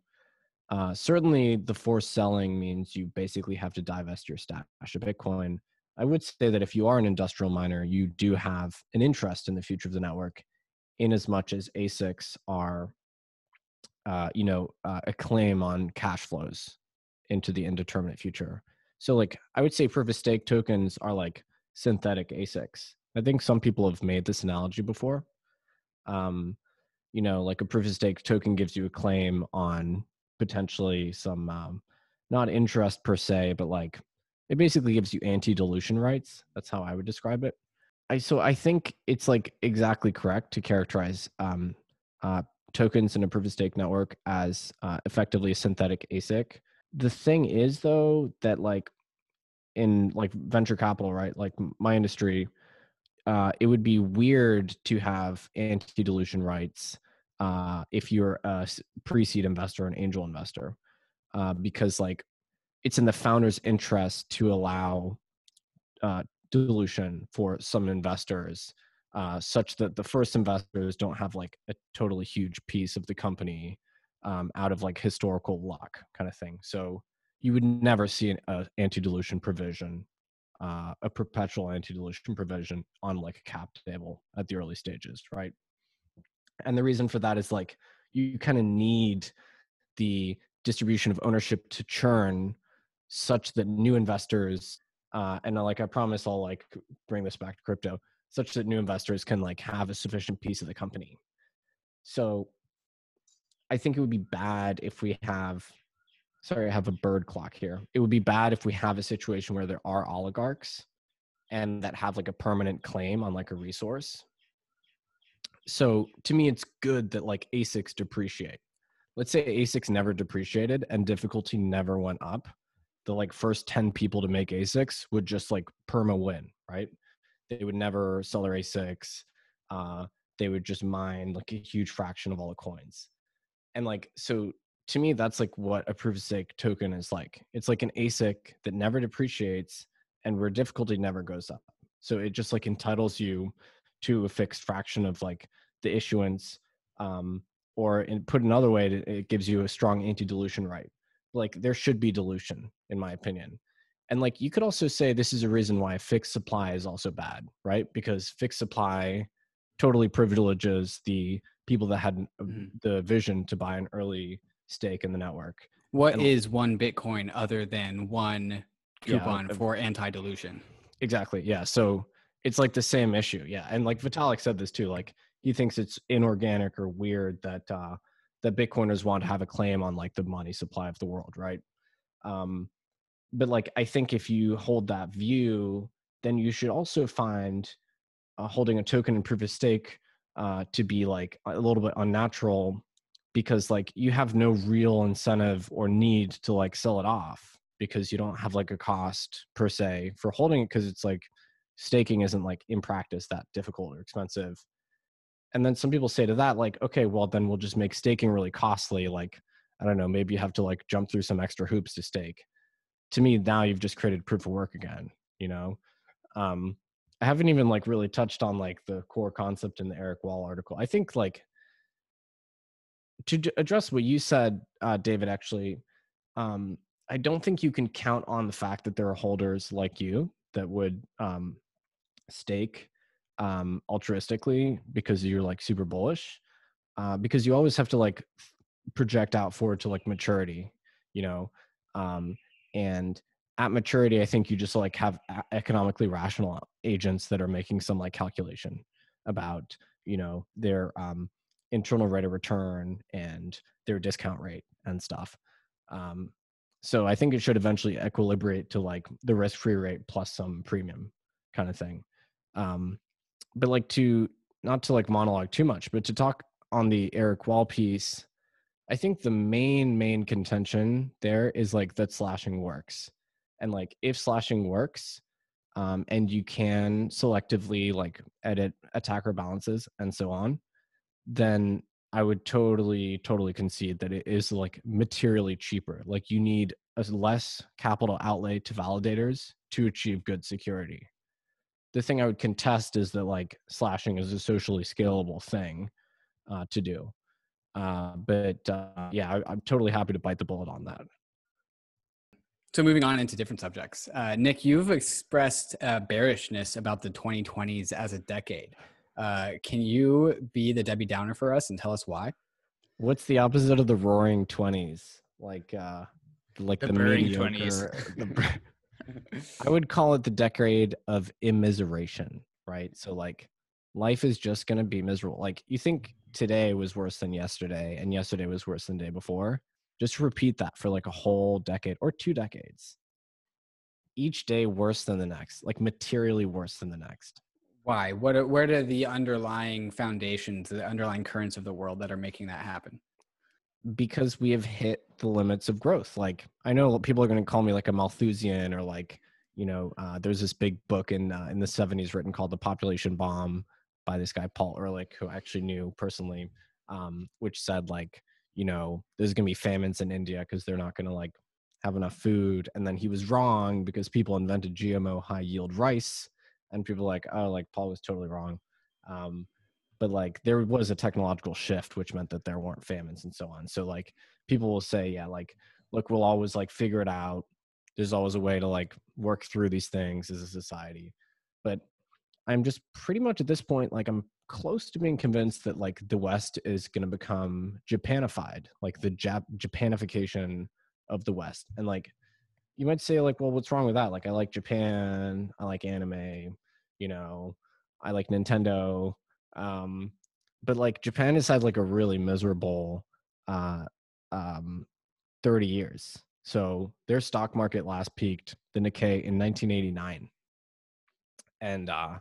uh, certainly the forced selling means you basically have to divest your stash of Bitcoin. I would say that if you are an industrial miner, you do have an interest in the future of the network in as much as ASICs are, uh, you know, uh, a claim on cash flows into the indeterminate future. So like I would say proof of stake tokens are like synthetic ASICs. I think some people have made this analogy before. Um, you know, like a proof of stake token gives you a claim on potentially some um, not interest per se, but like it basically gives you anti-dilution rights. That's how I would describe it. I so I think it's like exactly correct to characterize um, uh, tokens in a proof of stake network as uh, effectively a synthetic ASIC. The thing is though that like in like venture capital, right? Like my industry, uh, it would be weird to have anti-dilution rights uh, if you're a pre-seed investor, an angel investor, uh, because like it's in the founder's interest to allow uh, dilution for some investors, uh, such that the first investors don't have like a totally huge piece of the company um, out of like historical luck kind of thing. So you would never see an anti-dilution provision uh, a perpetual anti-dilution provision on like a cap table at the early stages, right? And the reason for that is like you kind of need the distribution of ownership to churn such that new investors uh, and like I promise I'll like bring this back to crypto such that new investors can like have a sufficient piece of the company. So I think it would be bad if we have sorry, I have a bird clock here. It would be bad if we have a situation where there are oligarchs and that have like a permanent claim on like a resource. So to me, it's good that like ASICs depreciate. Let's say ASICs never depreciated and difficulty never went up. The like first 10 people to make ASICs would just like perma win, right? They would never sell their ASICs. Uh, they would just mine like a huge fraction of all the coins. And like, so to me that's like what a proof of stake token is like it's like an asic that never depreciates and where difficulty never goes up so it just like entitles you to a fixed fraction of like the issuance um, or in, put another way it gives you a strong anti-dilution right like there should be dilution in my opinion and like you could also say this is a reason why fixed supply is also bad right because fixed supply totally privileges the people that had mm-hmm. the vision to buy an early stake in the network. What and, is one Bitcoin other than one coupon yeah, for anti dilution? Exactly. Yeah. So it's like the same issue yeah and like vitalik said this too like he thinks it's inorganic or weird that uh that bitcoiners want to have a claim on like the money supply of the world right? Um but like i think if you hold that view then you should also find uh, holding a token and proof of stake uh, to be like a little bit unnatural because like you have no real incentive or need to like sell it off because you don't have like a cost per se for holding it because it's like staking isn't like in practice that difficult or expensive. And then some people say to that like okay well then we'll just make staking really costly like i don't know maybe you have to like jump through some extra hoops to stake. To me now you've just created proof of work again you know? Um i haven't even like really touched on like the core concept in the eric wall article. I think like to address what you said uh david actually um i don't think you can count on the fact that there are holders like you that would um stake um altruistically because you're like super bullish uh because you always have to like project out forward to like maturity you know? Um and at maturity i think you just like have economically rational agents that are making some like calculation about you know their um internal rate of return and their discount rate and stuff. Um so i think it should eventually equilibrate to like the risk free rate plus some premium kind of thing um but like to not to like monologue too much, but to talk on the Eric Wall piece, I think the main main contention there is like that slashing works, and like if slashing works, um, and you can selectively like edit attacker balances and so on, then I would totally totally concede that it is like materially cheaper. Like you need a less capital outlay to validators to achieve good security the thing I would contest is that like slashing is a socially scalable thing uh, to do. Uh, but uh, yeah, I, am totally happy to bite the bullet on that. So moving on into different subjects, uh, Nick, you've expressed uh, bearishness about the 2020s as a decade. Uh, can you be the Debbie Downer for us and tell us why? What's the opposite of the Roaring Twenties? Like, like the, the mediocre, 20s. The, I would call it the decade of immiseration, right? So like life is just going to be miserable. Like you think today was worse than yesterday and yesterday was worse than the day before. Just repeat that for like a whole decade or two decades. Each day worse than the next, like materially worse than the next. Why? What are, where are the underlying foundations, the underlying currents of the world that are making that happen? because we have hit the limits of growth. Like I know people are going to call me like a Malthusian or like you know uh, there's this big book in uh, in the 70s written called The Population Bomb by this guy Paul Ehrlich who I actually knew personally, um, which said like you know there's going to be famines in India because they're not going to like have enough food, and then he was wrong because people invented GMO high yield rice, and people like oh like Paul was totally wrong. Um, but like there was a technological shift which meant that there weren't famines and so on. So like people will say yeah like look we'll always like figure it out. There's always a way to like work through these things as a society. But i'm just pretty much at this point like i'm close to being convinced that like the west is going to become japanified like the Jap- japanification of the west. And like you might say like well what's wrong with that? Like i like japan i like anime you know i like nintendo um, but like Japan has had like a really miserable uh, um, 30 years. So their stock market last peaked the Nikkei in 1989. And uh,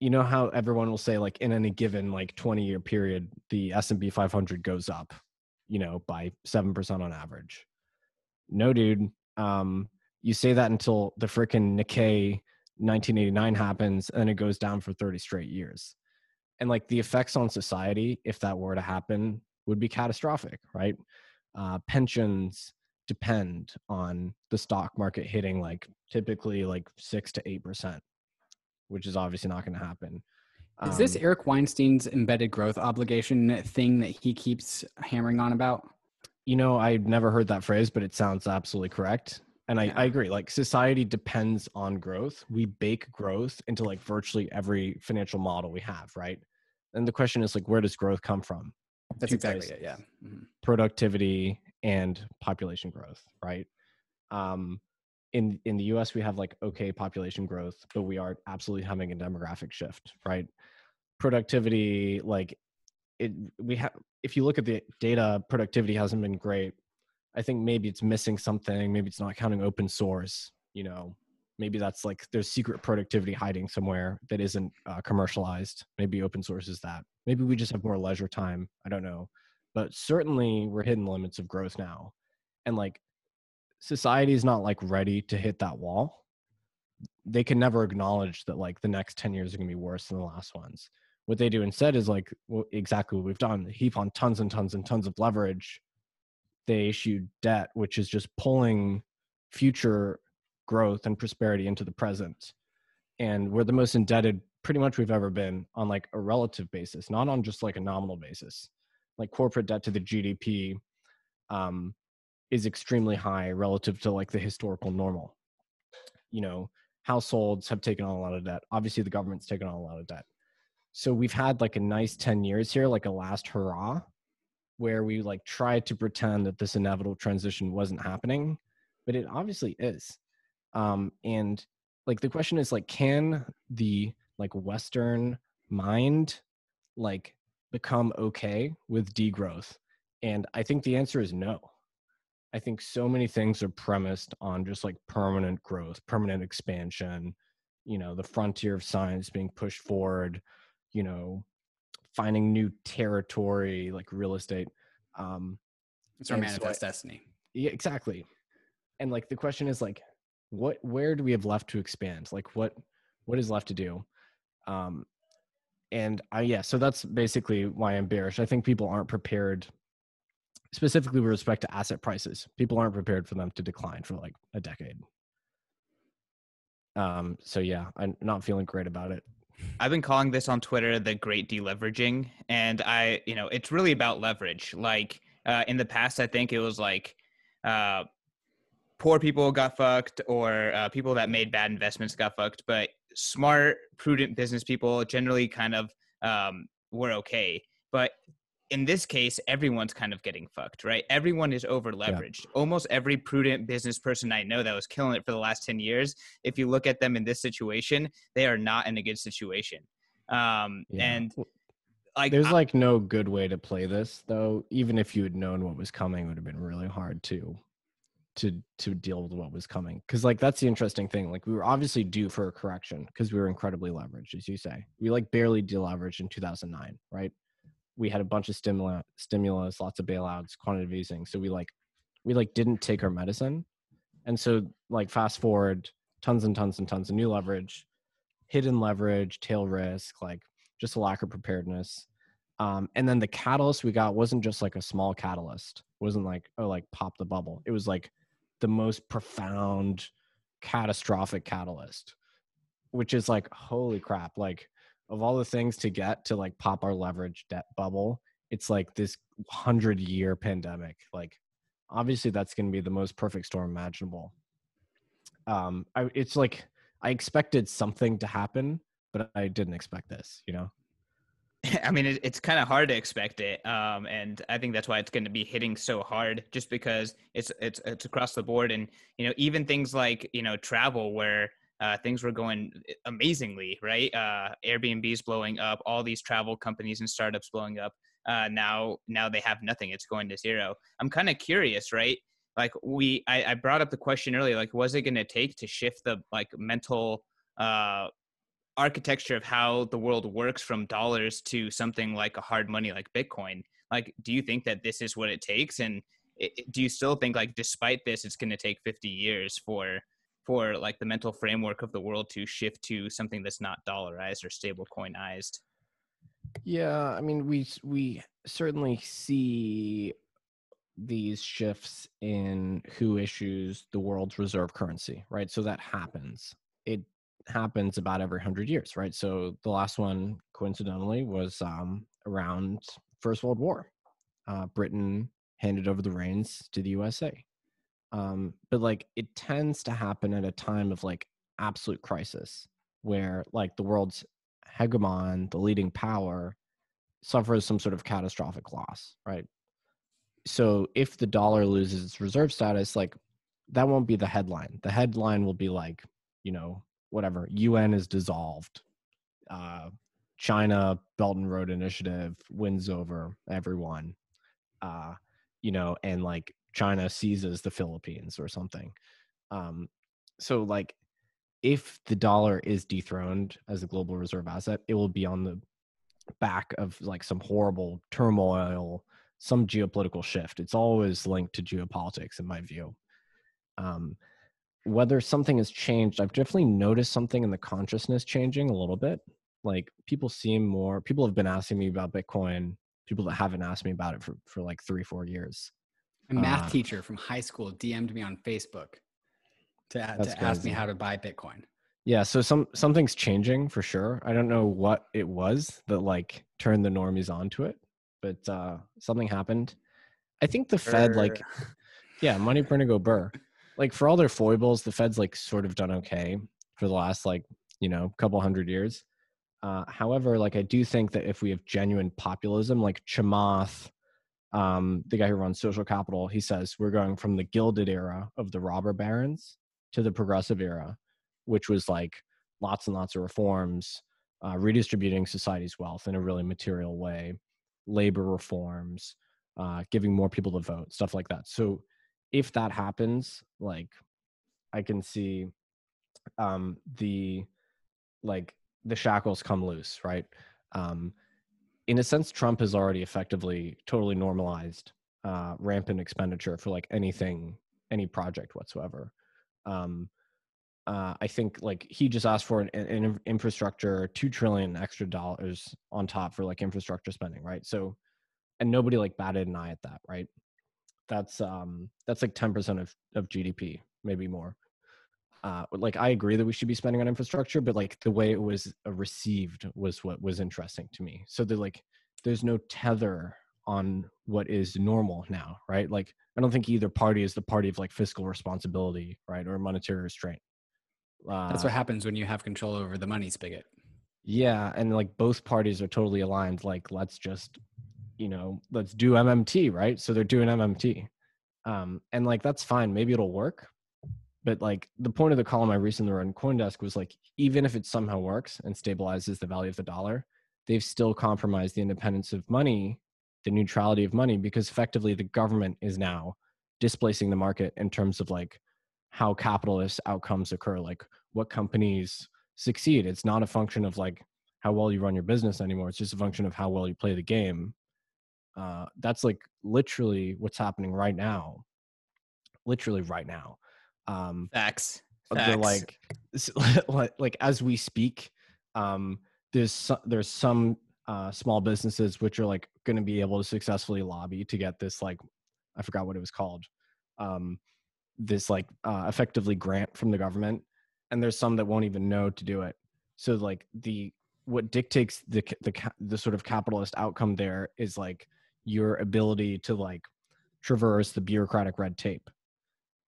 you know how everyone will say like in any given like 20 year period the S&P 500 goes up, you know, by 7% on average. No dude, um you say that until the freaking Nikkei 1989 happens and it goes down for 30 straight years and like the effects on society if that were to happen would be catastrophic right? Uh, pensions depend on the stock market hitting like typically like six to eight percent which is obviously not going to happen. Is um, this eric weinstein's embedded growth obligation thing that he keeps hammering on about? You know i've never heard that phrase but it sounds absolutely correct and I, yeah. I agree like society depends on growth we bake growth into like virtually every financial model we have right and the question is like where does growth come from that's Two exactly places. it yeah mm-hmm. productivity and population growth right um in in the US we have like okay population growth, but we are absolutely having a demographic shift, right? Productivity, like it we have if you look at the data, productivity hasn't been great. I think maybe it's missing something, maybe it's not counting open source, you know. Maybe that's like there's secret productivity hiding somewhere that isn't uh, commercialized. Maybe open source is that. Maybe we just have more leisure time. I don't know. But certainly we're hitting the limits of growth now. And like society is not like ready to hit that wall they can never acknowledge that like the next 10 years are going to be worse than the last ones what they do instead is like well, exactly what we've done heap on tons and tons and tons of leverage they issue debt which is just pulling future growth and prosperity into the present and we're the most indebted pretty much we've ever been on like a relative basis not on just like a nominal basis like corporate debt to the gdp um, is extremely high relative to like the historical normal. You know, households have taken on a lot of debt. Obviously, the government's taken on a lot of debt. So we've had like a nice 10 years here, like a last hurrah, where we like tried to pretend that this inevitable transition wasn't happening, but it obviously is. Um, and like the question is like, can the like Western mind like become okay with degrowth? And I think the answer is no. I think so many things are premised on just like permanent growth, permanent expansion, you know, the frontier of science being pushed forward, you know, finding new territory like real estate. Um, it's our manifest so I, destiny. Yeah, exactly. And like the question is like, what, where do we have left to expand? Like what, what is left to do? Um, and I, yeah, so that's basically why I'm bearish. I think people aren't prepared specifically with respect to asset prices. People aren't prepared for them to decline for like a decade. Um, so yeah, I'm not feeling great about it. I've been calling this on Twitter the great deleveraging. And I, you know, it's really about leverage. Like uh, in the past, I think it was like uh, poor people got fucked or uh, people that made bad investments got fucked. But smart, prudent business people generally kind of um, were okay. But in this case, everyone's kind of getting fucked, right? Everyone is over leveraged. Yeah. Almost every prudent business person I know that was killing it for the last 10 years, if you look at them in this situation, they are not in a good situation. Um, yeah. And like, there's I, like no good way to play this, though. Even if you had known what was coming, would have been really hard to to to deal with what was coming because like that's the interesting thing like we were obviously due for a correction because we were incredibly leveraged as you say we like barely deleveraged in 2009 right we had a bunch of stimulus, stimulus, lots of bailouts, quantitative easing. So we like, we like didn't take our medicine, and so like fast forward, tons and tons and tons of new leverage, hidden leverage, tail risk, like just a lack of preparedness. Um, and then the catalyst we got wasn't just like a small catalyst. It wasn't like oh like pop the bubble. It was like the most profound, catastrophic catalyst, which is like holy crap, like of all the things to get to like pop our leverage debt bubble, it's like this hundred year pandemic. Like, obviously, that's going to be the most perfect storm imaginable. Um, I, it's like I expected something to happen, but I didn't expect this. You know. I mean, it, it's kind of hard to expect it, um, and I think that's why it's going to be hitting so hard, just because it's it's it's across the board, and you know, even things like you know travel, where uh, things were going amazingly, right? Uh, Airbnb's blowing up, all these travel companies and startups blowing up. Uh, now, now they have nothing. It's going to zero. I'm kind of curious, right? Like we, I, I, brought up the question earlier. Like, was it going to take to shift the like mental uh, architecture of how the world works from dollars to something like a hard money like Bitcoin? Like, do you think that this is what it takes? And it, do you still think like, despite this, it's going to take 50 years for for like the mental framework of the world to shift to something that's not dollarized or stable coinized yeah i mean we we certainly see these shifts in who issues the world's reserve currency right? So that happens. It happens about every 100 years right? So the last one coincidentally was um, around first world war. Uh, britain handed over the reins to the usa um, but like it tends to happen at a time of like absolute crisis where like the world's hegemon the leading power suffers some sort of catastrophic loss right so if the dollar loses its reserve status like that won't be the headline. The headline will be like, you know, whatever, UN is dissolved. Uh, China Belt and Road Initiative wins over everyone. Uh, you know, and like China seizes the Philippines or something. Um, so like if the dollar is dethroned as a global reserve asset, it will be on the back of like some horrible turmoil, some geopolitical shift. It's always linked to geopolitics in my view. Um, whether something has changed, I've definitely noticed something in the consciousness changing a little bit. Like people seem more, people have been asking me about Bitcoin, people that haven't asked me about it for, for like three, four years. A math uh, teacher from high school DM'd me on Facebook to, to ask me how to buy Bitcoin. Yeah, so some something's changing for sure. I don't know what it was that like turned the normies onto it, but uh something happened. I think the Fed like yeah, money printer go burr like for all their foibles, the Fed's like sort of done okay for the last like you know couple hundred years. Uh, however, like I do think that if we have genuine populism, like Chamath, um, the guy who runs Social Capital, he says we're going from the Gilded era of the robber barons to the Progressive era, which was like lots and lots of reforms, uh, redistributing society's wealth in a really material way, labor reforms, uh, giving more people the vote, stuff like that. So if that happens, like I can see um the like the shackles come loose, right? Um in a sense Trump has already effectively totally normalized uh rampant expenditure for like anything any project whatsoever. Um uh, I think like he just asked for an, an, infrastructure, two trillion extra dollars on top for like infrastructure spending, right? So, and nobody like batted an eye at that, right? that's um that's like 10% of of gdp maybe more uh like i agree that we should be spending on infrastructure but like the way it was uh, received was what was interesting to me so that like there's no tether on what is normal now right like i don't think either party is the party of like fiscal responsibility right or monetary restraint uh, that's what happens when you have control over the money spigot yeah and like both parties are totally aligned like let's just you know, let's do MMT, right? So they're doing MMT. Um, and like that's fine, maybe it'll work. But like the point of the column I recently wrote in Coindesk was like, even if it somehow works and stabilizes the value of the dollar, they've still compromised the independence of money, the neutrality of money, because effectively the government is now displacing the market in terms of like how capitalist outcomes occur, like what companies succeed. It's not a function of like how well you run your business anymore. It's just a function of how well you play the game uh, that's like literally what's happening right now literally right now um facts, facts. like like like as we speak um there's there's some uh small businesses which are like going to be able to successfully lobby to get this like i forgot what it was called um this like uh effectively grant from the government and there's some that won't even know to do it so like the what dictates the the the sort of capitalist outcome there is like your ability to like traverse the bureaucratic red tape.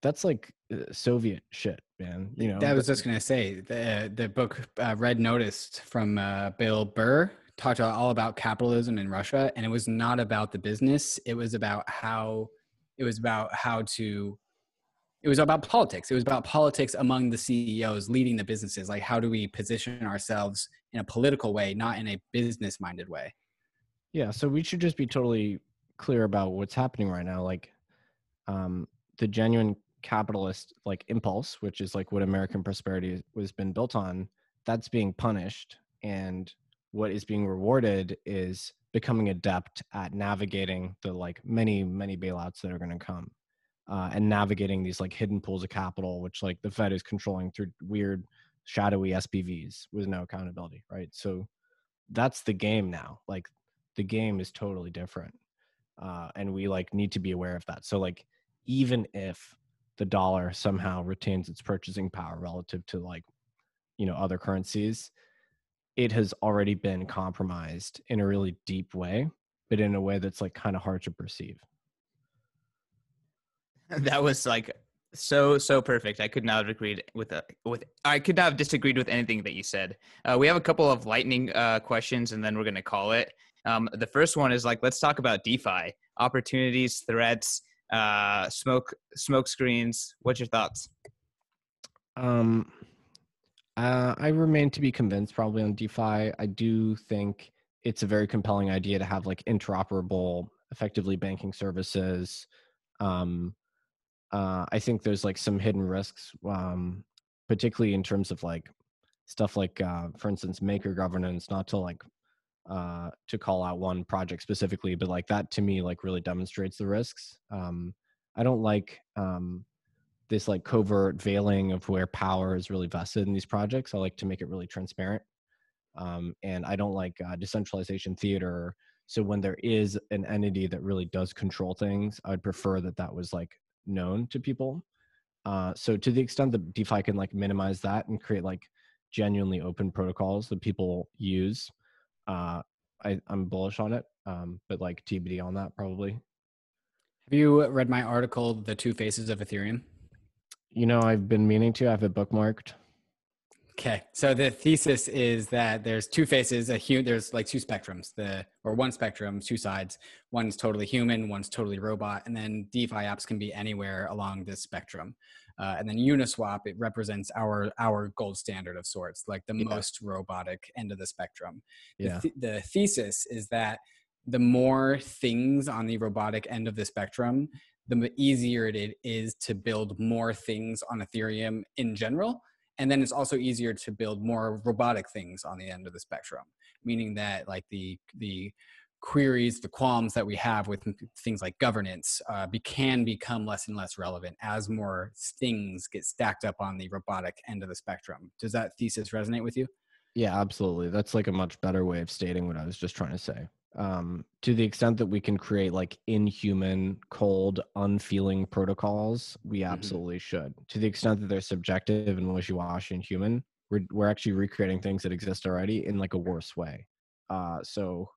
That's like Soviet shit, man. You know. That was just gonna say the the book uh, Red Notice from uh, Bill Burr talked all about capitalism in Russia, and it was not about the business. It was about how it was about how to it was about politics. It was about politics among the CEOs leading the businesses. Like, how do we position ourselves in a political way, not in a business minded way? Yeah, so we should just be totally clear about what's happening right now. Like, um, the genuine capitalist like impulse, which is like what American prosperity was been built on, that's being punished, and what is being rewarded is becoming adept at navigating the like many many bailouts that are going to come, uh, and navigating these like hidden pools of capital, which like the Fed is controlling through weird shadowy SPVs with no accountability, right? So that's the game now. Like the game is totally different uh, and we like need to be aware of that so like even if the dollar somehow retains its purchasing power relative to like you know other currencies it has already been compromised in a really deep way but in a way that's like kind of hard to perceive. That was like so so perfect. I could not have agreed with uh, with i could not have disagreed with anything that you said. Uh, we have a couple of lightning uh, questions and then we're going to call it. Um, the first one is like, let's talk about DeFi opportunities, threats. Uh, smoke smoke screens. What's your thoughts? Um, uh, I remain to be convinced probably on DeFi. I do think it's a very compelling idea to have like interoperable, effectively banking services. Um, uh, I think there's like some hidden risks, um, particularly in terms of like stuff like, uh, for instance, maker governance. Not to like uh, to call out one project specifically, but like that to me like really demonstrates the risks. Um, I don't like um, this like covert veiling of where power is really vested in these projects. I like to make it really transparent. Um, and I don't like uh, decentralization theater. So when there is an entity that really does control things, I would prefer that that was like known to people. Uh, so to the extent that DeFi can like minimize that and create like genuinely open protocols that people use, uh, I, I'm bullish on it. Um, but like TBD on that probably. Have you read my article, "The Two Faces of Ethereum"? You know, I've been meaning to. I have it bookmarked. Okay, so the thesis is that there's two faces. A hu- there's like two spectrums, the or one spectrum, two sides. One's totally human, one's totally robot, and then DeFi apps can be anywhere along this spectrum. Uh, and then Uniswap it represents our our gold standard of sorts, like the yeah. most robotic end of the spectrum. Yeah. The, th- the thesis is that the more things on the robotic end of the spectrum, the easier it is to build more things on Ethereum in general. And then it's also easier to build more robotic things on the end of the spectrum, meaning that like the the queries, the qualms that we have with things like governance uh, be, can become less and less relevant as more things get stacked up on the robotic end of the spectrum. Does that thesis resonate with you? Yeah, absolutely. That's like a much better way of stating what I was just trying to say um, to the extent that we can create like inhuman, cold, unfeeling protocols, we mm-hmm. absolutely mm-hmm. should. To the extent that they're subjective and wishy-washy and human, we're we're actually recreating things that exist already in like a worse way. Uh, so,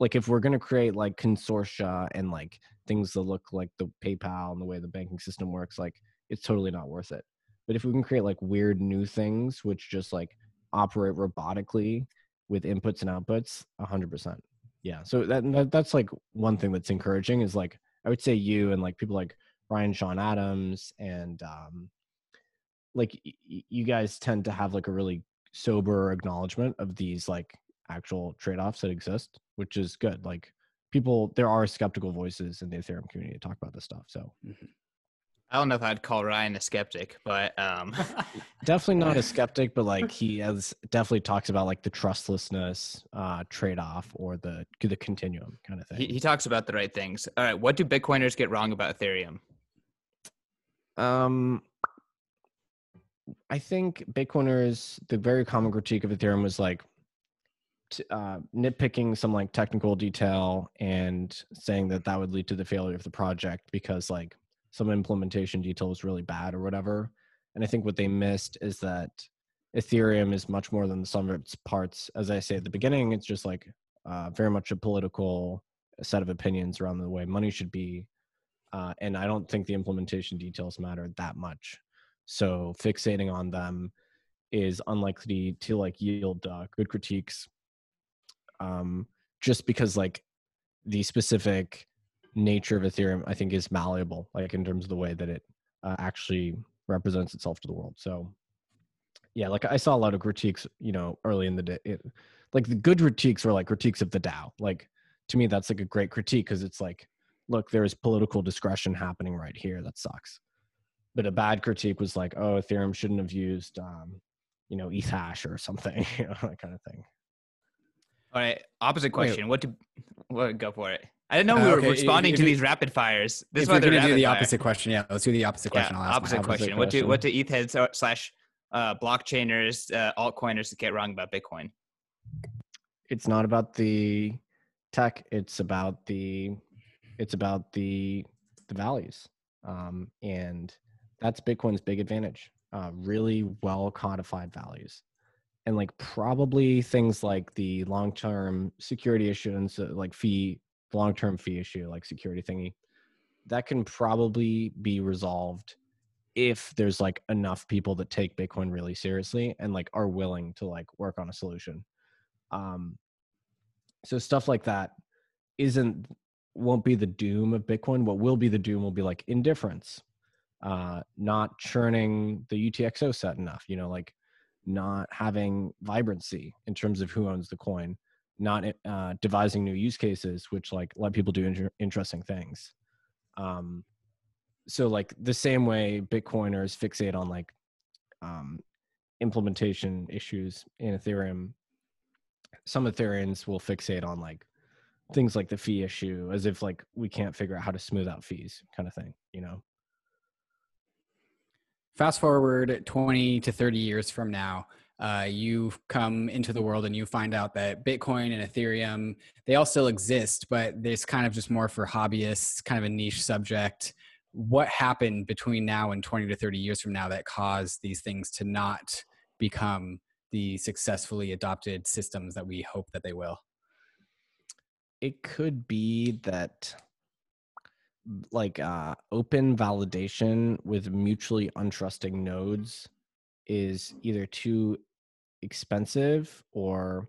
like if we're gonna create like consortia and like things that look like the PayPal and the way the banking system works, like it's totally not worth it. But if we can create like weird new things which just like operate robotically with inputs and outputs, hundred percent yeah so that, that that's like one thing that's encouraging is like i would say you and like people like Ryan Sean Adams and um like y- you guys tend to have like a really sober acknowledgement of these like actual trade-offs that exist which is good like people there are skeptical voices in the ethereum community to talk about this stuff so mm-hmm. I don't know if I'd call Ryan a skeptic, but um definitely not a skeptic, but like he has definitely talks about like the trustlessness uh trade-off or the the continuum kind of thing. He, he talks about the right things. All right, what do Bitcoiners get wrong about Ethereum? Um I think Bitcoiners the very common critique of Ethereum was like uh, nitpicking some like technical detail and saying that that would lead to the failure of the project because like some implementation detail was really bad or whatever. And I think what they missed is that Ethereum is much more than the sum of its parts. As I say at the beginning, it's just like uh, very much a political set of opinions around the way money should be. Uh, and I don't think the implementation details matter that much. So fixating on them is unlikely to like yield uh, good critiques. Um, just because like the specific nature of Ethereum, I think, is malleable, like in terms of the way that it uh, actually represents itself to the world. So, yeah, like I saw a lot of critiques, you know, early in the day. It, like the good critiques were like critiques of the DAO. Like to me, that's like a great critique because it's like, look, there is political discretion happening right here. That sucks. But a bad critique was like, oh, Ethereum shouldn't have used, um, you know, Ethash or something, you know, that kind of thing. All right. Opposite question. Wait. What to what, go for it? I didn't know we uh, were responding if, to these rapid fires. This is why they're going to do the fire. opposite question. Yeah, let's do the opposite question. Yeah, opposite, question. What do what do ETH heads slash uh, blockchainers, uh, altcoiners get wrong about Bitcoin? It's not about the tech. It's about the it's about the the values, um, and that's Bitcoin's big advantage. Uh, really well codified values and like probably things like the long-term security issuance uh, like fee long term fee issue, like security thingy, that can probably be resolved if there's like enough people that take Bitcoin really seriously and like are willing to like work on a solution. Um, so stuff like that isn't won't be the doom of Bitcoin. What will be the doom will be like indifference, uh, not churning the UTXO set enough. You know, like not having vibrancy in terms of who owns the coin, not uh, devising new use cases which like let people do inter- interesting things. Um, so like the same way Bitcoiners fixate on like um, implementation issues in Ethereum, some Ethereans will fixate on like things like the fee issue as if like we can't figure out how to smooth out fees kind of thing, you know? Fast forward 20 to 30 years from now, uh, you come into the world and you find out that Bitcoin and Ethereum, they all still exist, but it's kind of just more for hobbyists, kind of a niche subject. What happened between now and 20 to 30 years from now that caused these things to not become the successfully adopted systems that we hope that they will? It could be that like uh, open validation with mutually untrusting nodes is either too expensive or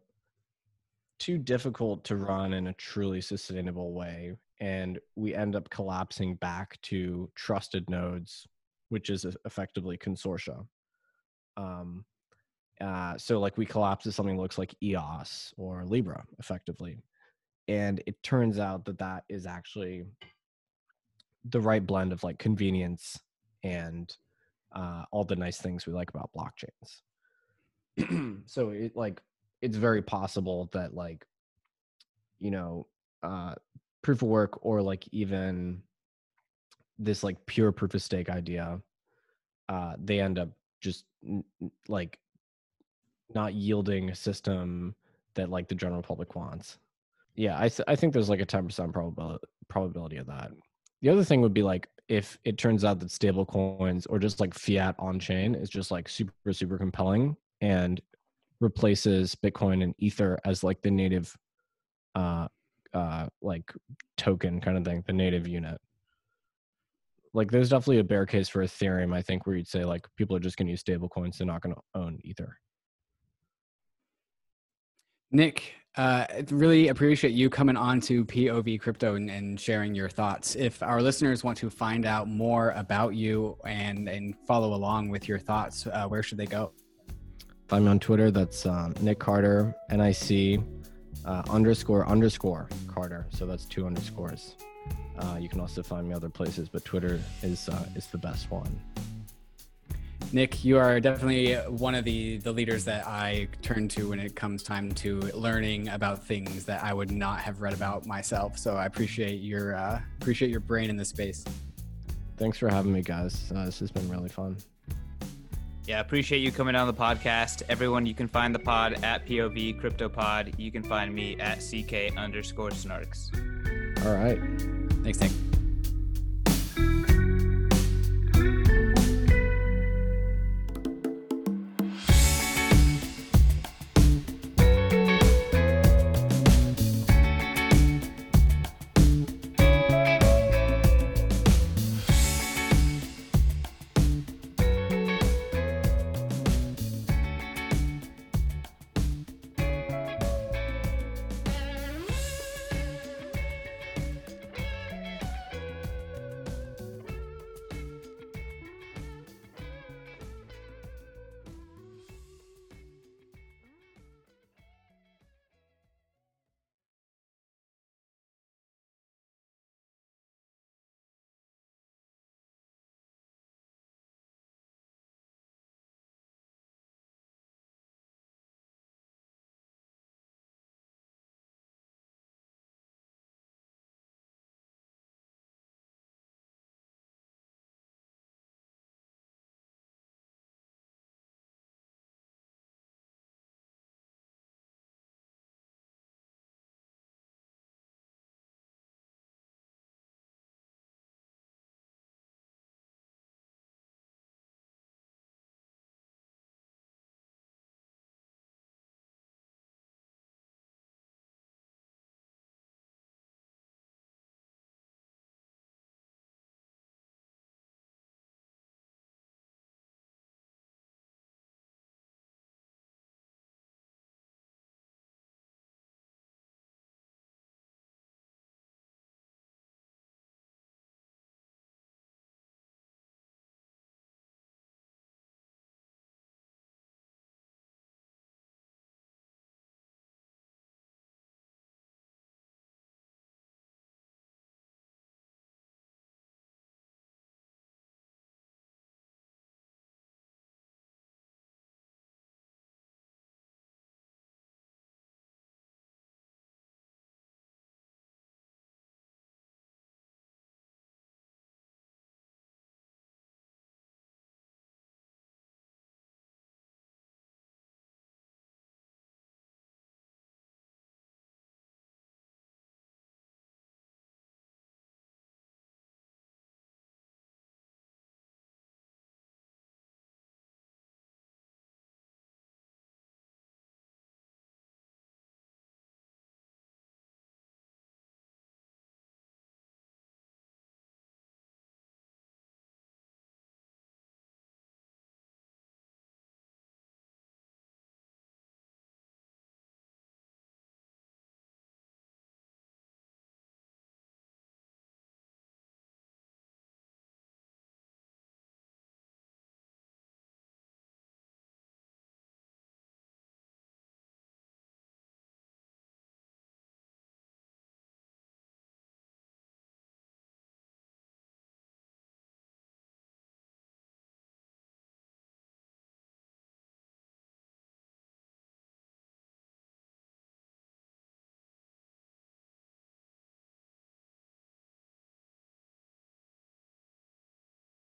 too difficult to run in a truly sustainable way and we end up collapsing back to trusted nodes which is effectively consortia. Um, uh, so like we collapse to something that looks like eos or libra effectively and it turns out that that is actually the right blend of like convenience and uh, all the nice things we like about blockchains. So it like it's very possible that like you know uh proof of work or like even this like pure proof of stake idea uh they end up just n- like not yielding a system that like the general public wants. Yeah i, th- I think there's like a 10% probability probability of that the other thing would be like if it turns out that stable coins or just like fiat on chain is just like super super compelling and replaces Bitcoin and Ether as like the native uh uh like token kind of thing, the native unit. Like there's definitely a bear case for Ethereum, I think, where you'd say like people are just gonna use stable coins, they're not gonna own Ether. Nic, uh, really appreciate you coming on to POV Crypto and, and, sharing your thoughts. If our listeners want to find out more about you and, and follow along with your thoughts, uh, where should they go? Find me on Twitter. That's um, Nic Carter, N I C uh, underscore underscore Carter. So that's two underscores. Uh, you can also find me other places, but Twitter is uh, is the best one. Nic, you are definitely one of the the leaders that I turn to when it comes time to learning about things that I would not have read about myself. So I appreciate your uh, appreciate your brain in this space. Thanks for having me, guys. Uh, this has been really fun. Yeah, appreciate you coming on the podcast. Everyone, you can find the pod at POV CryptoPod. You can find me at CK underscore Snarks. All right. Thanks, Nic.